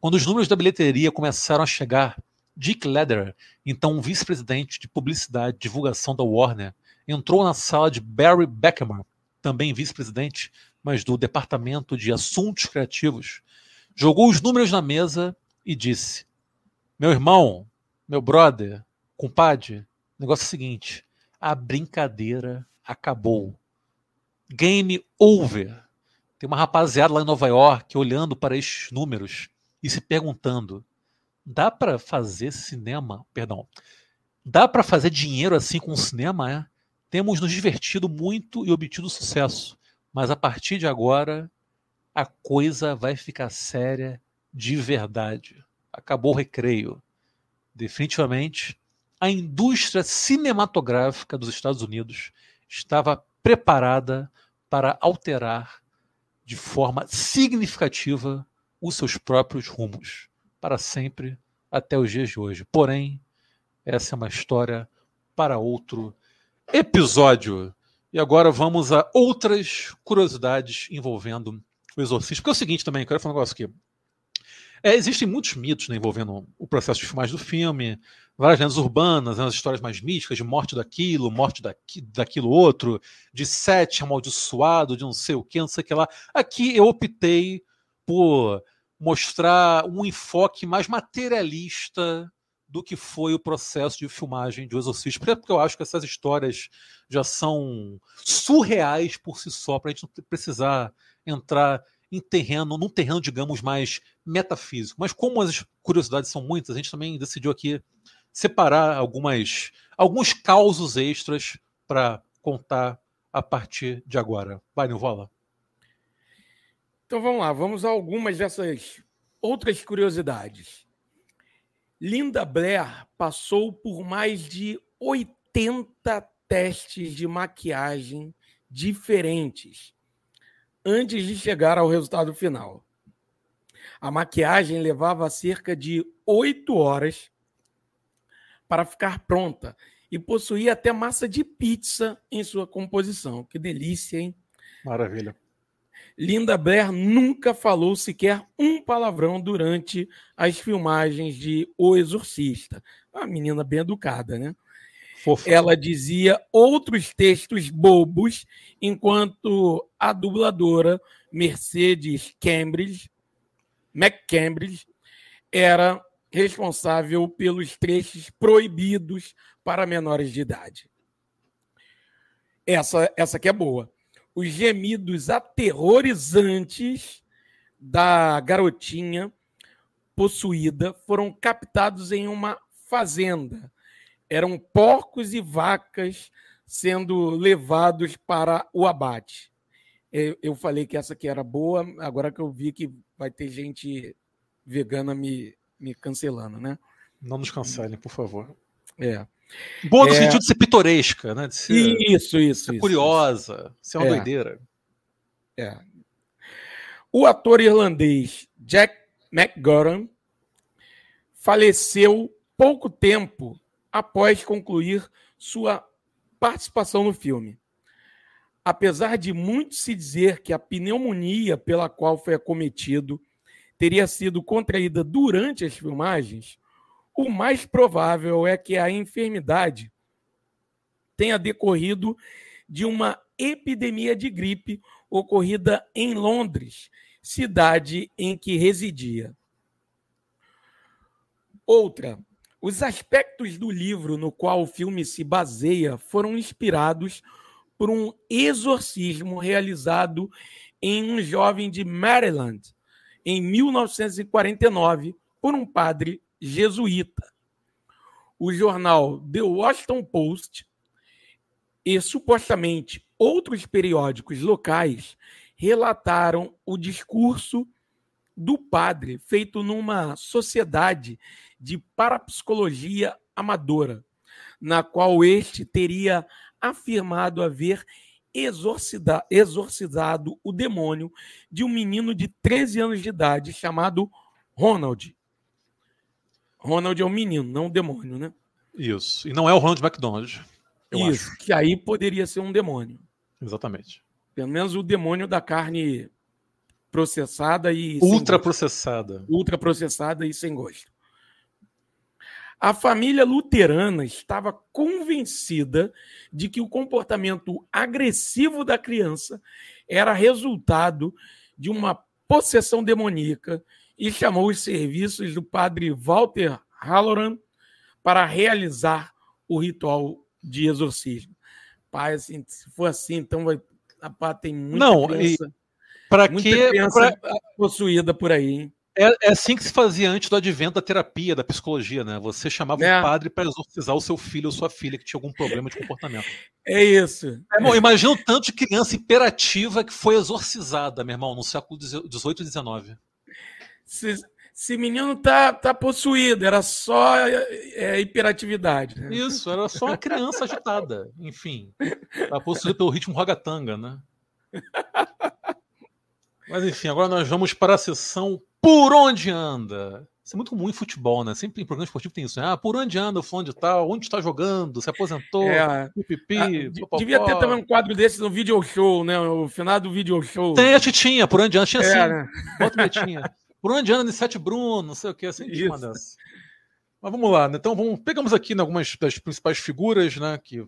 Quando os números da bilheteria começaram a chegar, Dick Lederer, então vice-presidente de publicidade e divulgação da Warner, entrou na sala de Barry Beckman, também vice-presidente, mas do departamento de assuntos criativos, jogou os números na mesa e disse: Meu irmão, meu brother, compadre, negócio é o seguinte: a brincadeira acabou. Game over. Tem uma rapaziada lá em Nova York olhando para estes números e se perguntando: dá para fazer cinema? Perdão. Dá para fazer dinheiro assim com o cinema? É? Temos nos divertido muito e obtido sucesso, mas a partir de agora a coisa vai ficar séria de verdade. Acabou o recreio. Definitivamente, a indústria cinematográfica dos Estados Unidos estava preparada para alterar de forma significativa os seus próprios rumos para sempre até os dias de hoje. Porém, essa é uma história para outro episódio. E agora vamos a outras curiosidades envolvendo o exorcismo. Porque é o seguinte também, quero falar um negócio aqui. É, existem muitos mitos né, envolvendo o processo de filmagem do filme, várias lendas urbanas, né, as histórias mais místicas de morte daquilo, morte daqui, daquilo outro, de sete amaldiçoado, de não sei o que, não sei o que lá. Aqui eu optei por mostrar um enfoque mais materialista do que foi o processo de filmagem de O Exorcista. Porque eu acho que essas histórias já são surreais por si só, para a gente não precisar entrar em terreno, num terreno, digamos, mais metafísico. Mas como as curiosidades são muitas, a gente também decidiu aqui separar algumas alguns causos extras para contar a partir de agora. Vai, Nilvola. Então vamos lá, vamos a algumas dessas outras curiosidades. Linda Blair passou por mais de 80 testes de maquiagem diferentes antes de chegar ao resultado final. A maquiagem levava cerca de oito horas para ficar pronta e possuía até massa de pizza em sua composição. Que delícia, hein? Maravilha. Linda Blair nunca falou sequer um palavrão durante as filmagens de O Exorcista. Uma menina bem educada, né? Fofa. Ela dizia outros textos bobos, enquanto a dubladora Mercedes Cambridge, McCambridge, era responsável pelos trechos proibidos para menores de idade. Essa, essa que é boa os gemidos aterrorizantes da garotinha possuída foram captados em uma fazenda. Eram porcos e vacas sendo levados para o abate. Eu falei que essa aqui era boa, agora que eu vi que vai ter gente vegana me, me cancelando, né? Não nos cancelem, por favor. É. Boa no é... sentido de ser pitoresca, né? De ser, isso, isso. Ser isso curiosa, isso. ser uma é. doideira. É. O ator irlandês Jack McGoran faleceu pouco tempo após concluir sua participação no filme. Apesar de muito se dizer que a pneumonia pela qual foi acometido teria sido contraída durante as filmagens, o mais provável é que a enfermidade tenha decorrido de uma epidemia de gripe ocorrida em Londres, cidade em que residia. Outra, Os aspectos do livro no qual o filme se baseia foram inspirados por um exorcismo realizado em um jovem de Maryland em 1949 por um padre jesuíta. O jornal The Washington Post e supostamente outros periódicos locais relataram o discurso do padre feito numa sociedade de parapsicologia amadora, na qual este teria afirmado haver exorcizado o demônio de um menino de 13 anos de idade chamado Ronald. Ronald é um menino, não um demônio, né? Isso. E não é o Ronald McDonald. Isso, acho. que aí poderia ser um demônio. Exatamente. Pelo menos o demônio da carne processada e. Ultra processada. Ultra processada e sem gosto. A família luterana estava convencida de que o comportamento agressivo da criança era resultado de uma possessão demoníaca e chamou os serviços do padre Walter Halloran para realizar o ritual de exorcismo. Pai, assim, se for assim, então vai, a tem muita Não, criança, para que pra... possuída por aí, hein? É, é, assim que se fazia antes do advento da terapia, da psicologia, né? Você chamava é. um padre para exorcizar o seu filho ou sua filha que tinha algum problema de comportamento. É isso. É, bom, imagina o tanto de criança imperativa que foi exorcizada, meu irmão, no século XVIII e XIX. Se, esse menino tá, tá possuído, era só é, hiperatividade. Né? Isso, era só uma criança agitada. Enfim, tá possuído pelo ritmo ragatanga, né? Mas enfim, agora nós vamos para a sessão Por Onde Anda? Isso é muito comum em futebol, né? Sempre em programa esportivo tem isso. Né? Ah, por onde anda o fulano de tal? Onde está jogando? Se aposentou? É, pipipi, ah, devia ter também um quadro desse no video show, né? O final do video show. Tem a Titinha, por onde anda? Tinha é, sim. Né? Bota a Titinha. Por onde anda Sete Bruno, não sei o que, assim, Isso. uma dessas. Mas vamos lá, né? Então vamos, pegamos aqui né, algumas das principais figuras né, que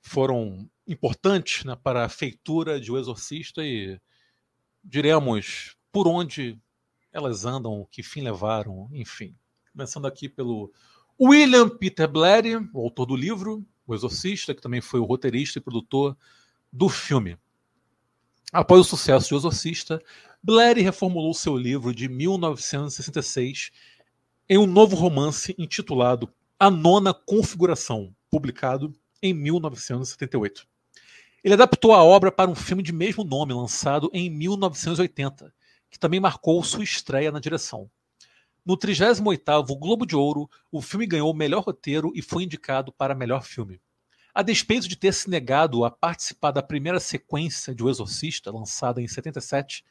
foram importantes né, para a feitura de O Exorcista e diremos por onde elas andam, que fim levaram, enfim. Começando aqui pelo William Peter Blatty, o autor do livro O Exorcista, que também foi o roteirista e produtor do filme. Após o sucesso de O Exorcista, Blair reformulou seu livro de 1966 em um novo romance intitulado A Nona Configuração, publicado em 1978. Ele adaptou a obra para um filme de mesmo nome, lançado em 1980, que também marcou sua estreia na direção. No 38º Globo de Ouro, o filme ganhou o melhor roteiro e foi indicado para melhor filme. A despeito de ter se negado a participar da primeira sequência de O Exorcista, lançada em 77,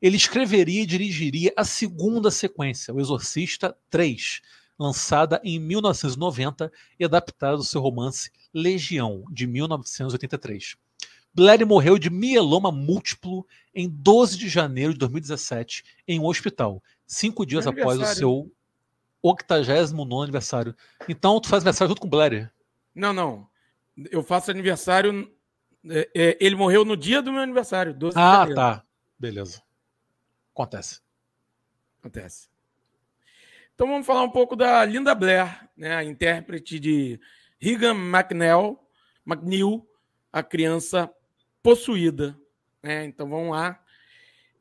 ele escreveria e dirigiria a segunda sequência, O Exorcista 3, lançada em 1990 e adaptada do seu romance Legião, de 1983. Blair morreu de mieloma múltiplo em 12 de janeiro de 2017 em um hospital, cinco dias após o seu 89 aniversário. Então, tu faz aniversário junto com Blair? Não, não. Eu faço aniversário. É, é, ele morreu no dia do meu aniversário, 12 de ah, janeiro. Ah, tá. Beleza. Acontece. Acontece. Então vamos falar um pouco da Linda Blair, né, a intérprete de Regan McNeil, McNeil, a criança possuída. Né? Então vamos lá.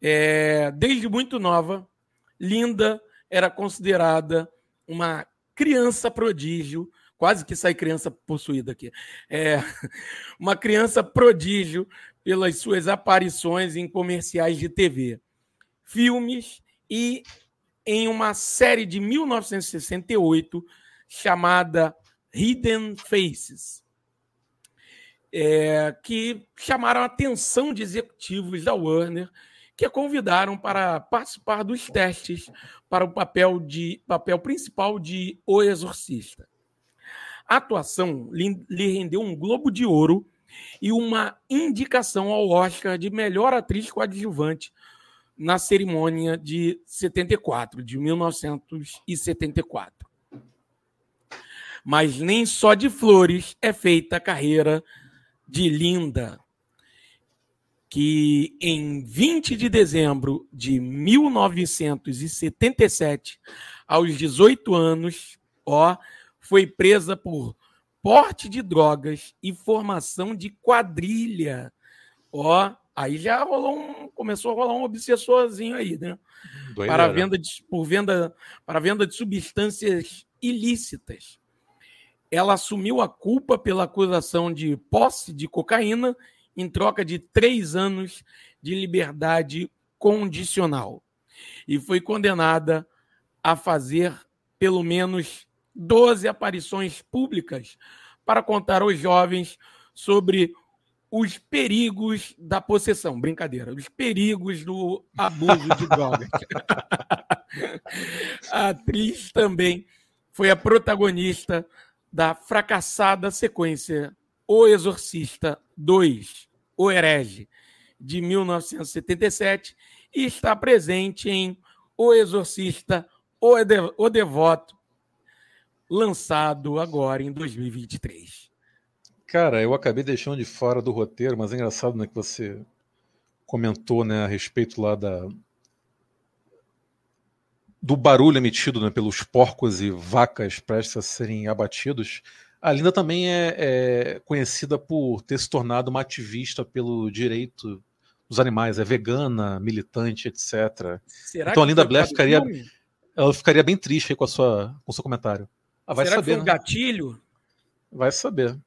É, desde muito nova, Linda era considerada uma criança prodígio, quase que sai criança possuída aqui. É, uma criança prodígio pelas suas aparições em comerciais de TV filmes e em uma série de 1968 chamada Hidden Faces, é, que chamaram a atenção de executivos da Warner que a convidaram para participar dos testes para o papel, de, papel principal de O Exorcista. A atuação lhe rendeu um Globo de Ouro e uma indicação ao Oscar de melhor atriz coadjuvante na cerimônia de 74, de 1974. Mas nem só de flores é feita a carreira de Linda, que em 20 de dezembro de 1977, aos 18 anos, ó, foi presa por porte de drogas e formação de quadrilha. Ó, aí já rolou um, começou a rolar um obsessorzinho aí, né? Para venda de, por venda para venda de substâncias ilícitas. Ela assumiu a culpa pela acusação de posse de cocaína em troca de três anos de liberdade condicional e foi condenada a fazer pelo menos 12 aparições públicas para contar aos jovens sobre os perigos da possessão. Brincadeira, os perigos do abuso de drogas. a atriz também foi a protagonista da fracassada sequência O Exorcista 2, O Herege, de 1977, e está presente em O Exorcista, O Devoto, lançado agora em 2023. Cara, eu acabei deixando de fora do roteiro, mas é engraçado né, que você comentou né, a respeito lá da do barulho emitido né, pelos porcos e vacas prestes a serem abatidos. A Linda também é, é, conhecida por ter se tornado uma ativista pelo direito dos animais, é vegana, militante, etc. Será então a Linda Blair ficaria, ela ficaria bem triste com, a sua, com o seu comentário. Ah, vai Será saber, que foi um né? gatilho? Vai saber.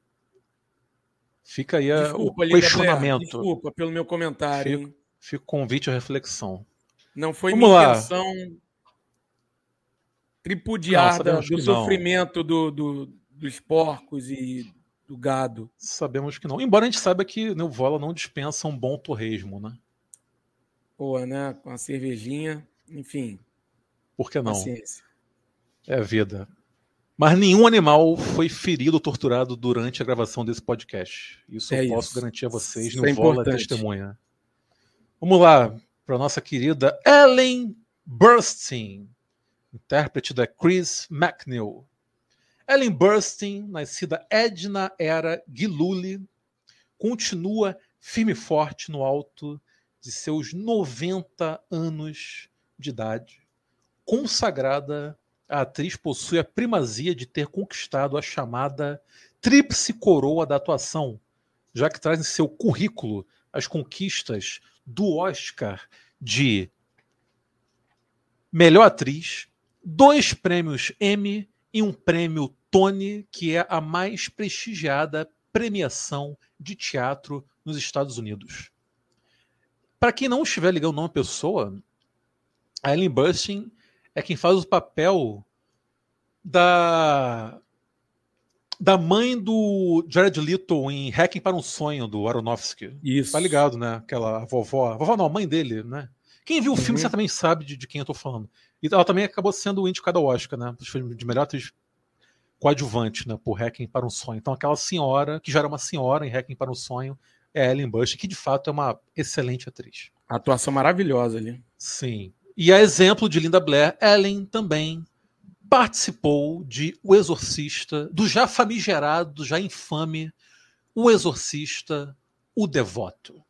Fica aí desculpa, o questionamento. Blair, desculpa pelo meu comentário. Fica, fica o convite à reflexão. Não foi Vamos minha lá. intenção tripudiar não, do sofrimento do, do, dos porcos e do gado. Sabemos que não. Embora a gente saiba que o Vola não dispensa um bom torresmo, né? Pô, né? Com a cervejinha, enfim. Por que não? Paciência. É vida. Mas nenhum animal foi ferido ou torturado durante a gravação desse podcast. Isso é eu posso garantir a vocês. É Vola é testemunha. Vamos lá para nossa querida Ellen Burstyn, intérprete da Chris McNeil. Ellen Burstyn, nascida Edna Era Giluli, continua firme e forte no alto de seus 90 anos de idade, consagrada a atriz possui a primazia de ter conquistado a chamada tríplice coroa da atuação, já que traz em seu currículo as conquistas do Oscar de melhor atriz, dois prêmios Emmy e um prêmio Tony, que é a mais prestigiada premiação de teatro nos Estados Unidos. Para quem não estiver ligando o nome pessoa, a Ellen Burstyn é quem faz o papel da da mãe do Jared Leto em Hacking para um Sonho do Aronofsky. Isso. Tá ligado, né? Aquela vovó, vovó não, a mãe dele, né? Quem viu o filme uhum. certamente sabe de, de, quem eu tô falando. E ela também acabou sendo indicada ao Oscar, né? De melhor atriz coadjuvante, né? Por Hacking para um Sonho. Então aquela senhora, que já era uma senhora em Hacking para um Sonho, é Ellen Bush, que de fato é uma excelente atriz. A atuação maravilhosa ali. Sim. E a exemplo de Linda Blair, Ellen também participou de O Exorcista, do já famigerado, já infame O Exorcista, O Devoto.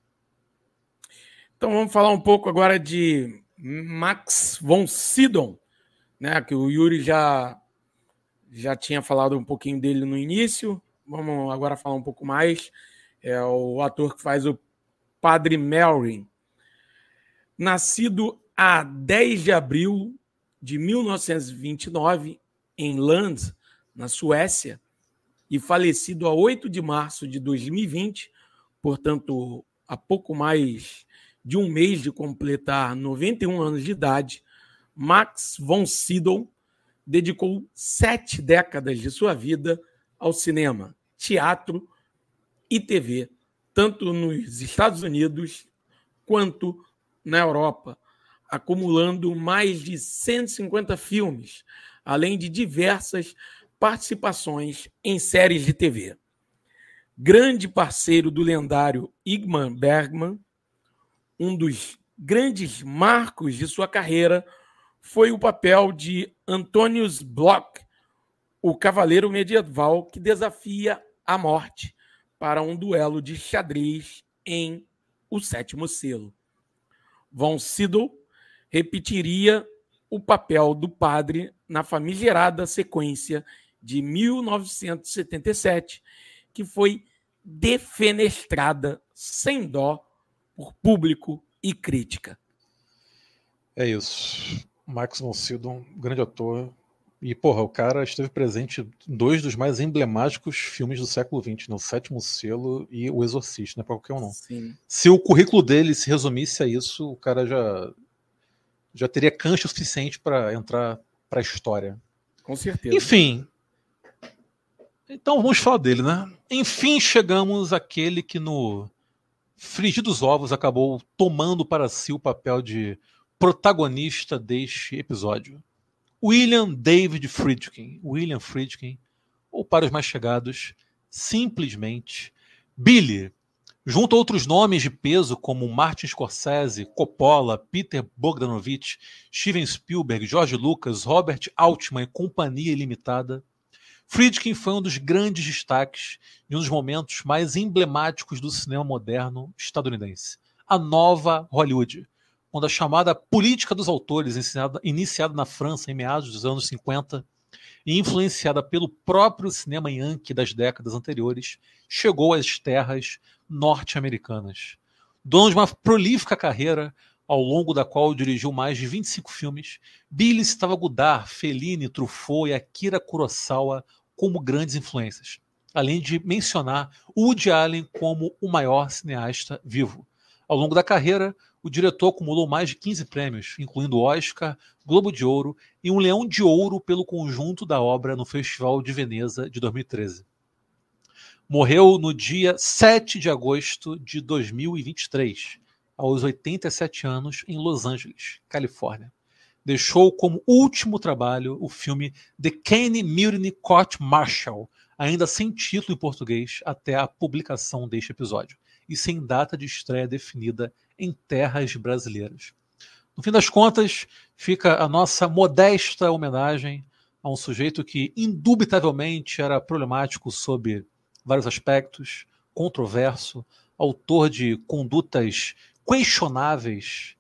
Então vamos falar um pouco agora de Max von Sydow, né, que o Yuri já já tinha falado um pouquinho dele no início. Vamos agora falar um pouco mais. É o ator que faz o Padre Melrin. Nascido a 10 de abril de 1929 em Lund, na Suécia, e falecido a 8 de março de 2020, portanto, há pouco mais de um mês de completar 91 anos de idade, Max von Sydow dedicou sete décadas de sua vida ao cinema, teatro e TV, tanto nos Estados Unidos quanto na Europa, acumulando mais de 150 filmes, além de diversas participações em séries de TV. Grande parceiro do lendário Igmar Bergman, um dos grandes marcos de sua carreira foi o papel de Antonius Bloch, o cavaleiro medieval que desafia a morte para um duelo de xadrez em O Sétimo Selo. Von Sydow repetiria o papel do padre na famigerada sequência de 1977, que foi defenestrada sem dó por público e crítica. É isso. Max von Sydow, grande ator. E, porra, o cara esteve presente em dois dos mais emblemáticos filmes do século XX, no né? Sétimo Selo e O Exorcista, não é pra qualquer um, não. Sim. Se o currículo dele se resumisse a isso, o cara já, já teria cancha suficiente para entrar para a história. Com certeza. Enfim. Então vamos falar dele, né? Enfim, chegamos àquele que no Frigir dos Ovos acabou tomando para si o papel de protagonista deste episódio. William David Friedkin. William Friedkin, ou para os mais chegados, simplesmente Billy. Junto a outros nomes de peso como Martin Scorsese, Coppola, Peter Bogdanovich, Steven Spielberg, George Lucas, Robert Altman e Companhia Ilimitada, Friedkin foi um dos grandes destaques e um dos momentos mais emblemáticos do cinema moderno estadunidense. A nova Hollywood, quando a chamada política dos autores, iniciada, na França em meados dos anos 50 e influenciada pelo próprio cinema yankee das décadas anteriores, chegou às terras norte-americanas. Dono de uma prolífica carreira, ao longo da qual dirigiu mais de 25 filmes, Billy citava Godard, Fellini, Truffaut e Akira Kurosawa como grandes influências, além de mencionar Woody Allen como o maior cineasta vivo. Ao longo da carreira, o diretor acumulou mais de 15 prêmios, incluindo Oscar, Globo de Ouro e um Leão de Ouro pelo conjunto da obra no Festival de Veneza de 2013. Morreu no dia 7 de agosto de 2023, aos 87 anos, em Los Angeles, Califórnia. Deixou como último trabalho o filme The Kane Mutiny Court Martial, ainda sem título em português até a publicação deste episódio e sem data de estreia definida em terras brasileiras. No fim das contas, fica a nossa modesta homenagem a um sujeito que indubitavelmente era problemático sob vários aspectos, controverso, autor de condutas questionáveis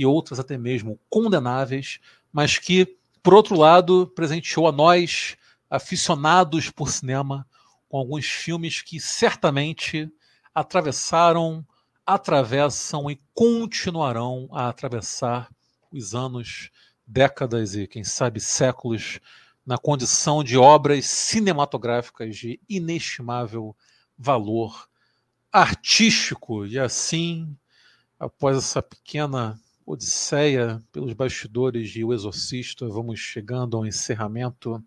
e outras até mesmo condenáveis, mas que, por outro lado, presenteou a nós, aficionados por cinema, com alguns filmes que certamente atravessaram atravessam e continuarão a atravessar os anos, décadas e, quem sabe, séculos na condição de obras cinematográficas de inestimável valor artístico. E assim, após essa pequena odisseia pelos bastidores de O Exorcista, vamos chegando ao encerramento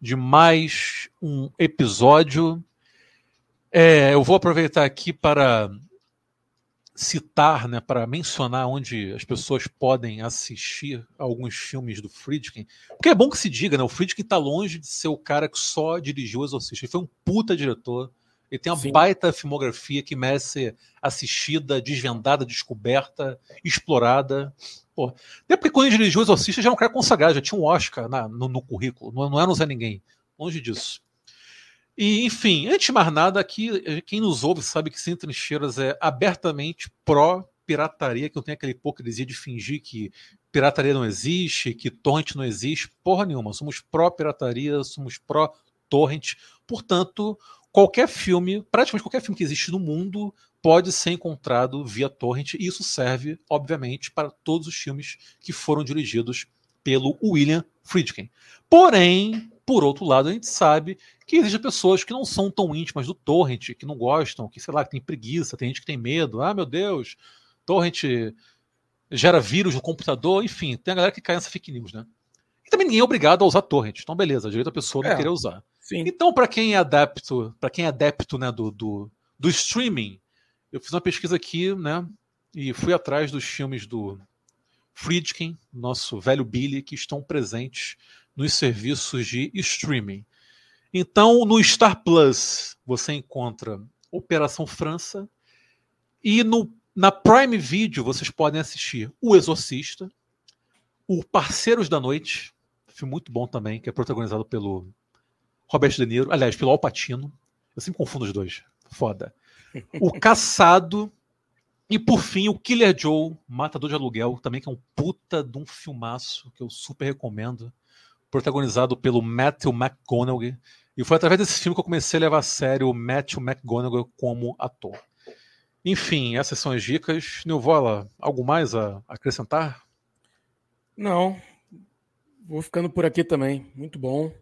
de mais um episódio. É, eu vou aproveitar aqui para citar, né, para mencionar onde as pessoas podem assistir alguns filmes do Friedkin. Porque é bom que se diga, né? O Friedkin está longe de ser o cara que só dirigiu o Exorcista. Ele foi um puta diretor. Ele tem uma Sim. baita filmografia que merece ser assistida, desvendada, descoberta, explorada. Pô, até porque quando ele dirigiu Exorcista já era um cara consagrado, já tinha um Oscar na, no, no, currículo. Não, não era um Zé Ninguém. Longe disso. E, enfim, antes de mais nada, aqui, eh, quem nos ouve sabe que Sem Trincheiras é abertamente pró-pirataria, que não tem aquela hipocrisia de fingir que pirataria não existe, que torrent não existe, porra nenhuma. Somos pró-pirataria, somos pró-torrent. Portanto, qualquer filme, praticamente qualquer filme que existe no mundo, pode ser encontrado via torrent, e isso serve, obviamente, para todos os filmes que foram dirigidos pelo William Friedkin. Porém, por outro lado, a gente sabe que existem pessoas que não são tão íntimas do torrent, que não gostam, que sei lá, que tem preguiça, tem gente que tem medo. Ah, meu Deus, torrent gera vírus no computador, enfim, tem a galera que cai nessa fake news, né? E também ninguém é obrigado a usar torrent. Então, beleza, direito a pessoa não é, querer usar. Sim. Então, para quem é adepto, para quem é adepto, né, do, do, do streaming, eu fiz uma pesquisa aqui, né, e fui atrás dos filmes do Friedkin, nosso velho Billy, que estão presentes nos serviços de streaming. Então, no Star Plus, você encontra Operação França e no, na Prime Video vocês podem assistir O Exorcista, O Parceiros da Noite, filme muito bom também, que é protagonizado pelo Robert De Niro, aliás, pelo Al Pacino. Eu sempre confundo os dois. Foda. O Caçado e por fim, o Killer Joe, Matador de Aluguel, também que é um puta de um filmaço que eu super recomendo protagonizado pelo Matthew McConaughey. E foi através desse filme que eu comecei a levar a sério o Matthew McConaughey como ator. Enfim, essas são as dicas. Nilvola, algo mais a acrescentar? Não. Vou ficando por aqui também. Muito bom.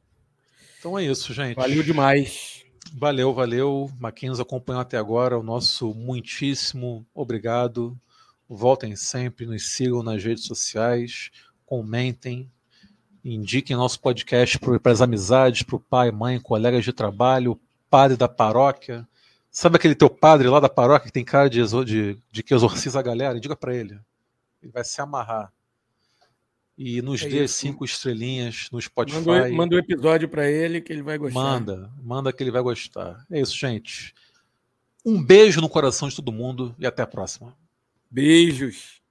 Então é isso, gente. Valeu demais. Valeu, valeu. Nos acompanhou até agora, o nosso muitíssimo obrigado. Voltem sempre, nos sigam nas redes sociais, comentem, indiquem nosso podcast para as amizades, para o pai, mãe, colegas de trabalho, padre da paróquia. Sabe aquele teu padre lá da paróquia que tem cara de, de, de que exorciza a galera? Diga para ele. Ele vai se amarrar. E nos é dê isso. cinco estrelinhas no Spotify. Manda, manda um episódio para ele que ele vai gostar. Manda, manda que ele vai gostar. É isso, gente. Um beijo no coração de todo mundo e até a próxima. Beijos.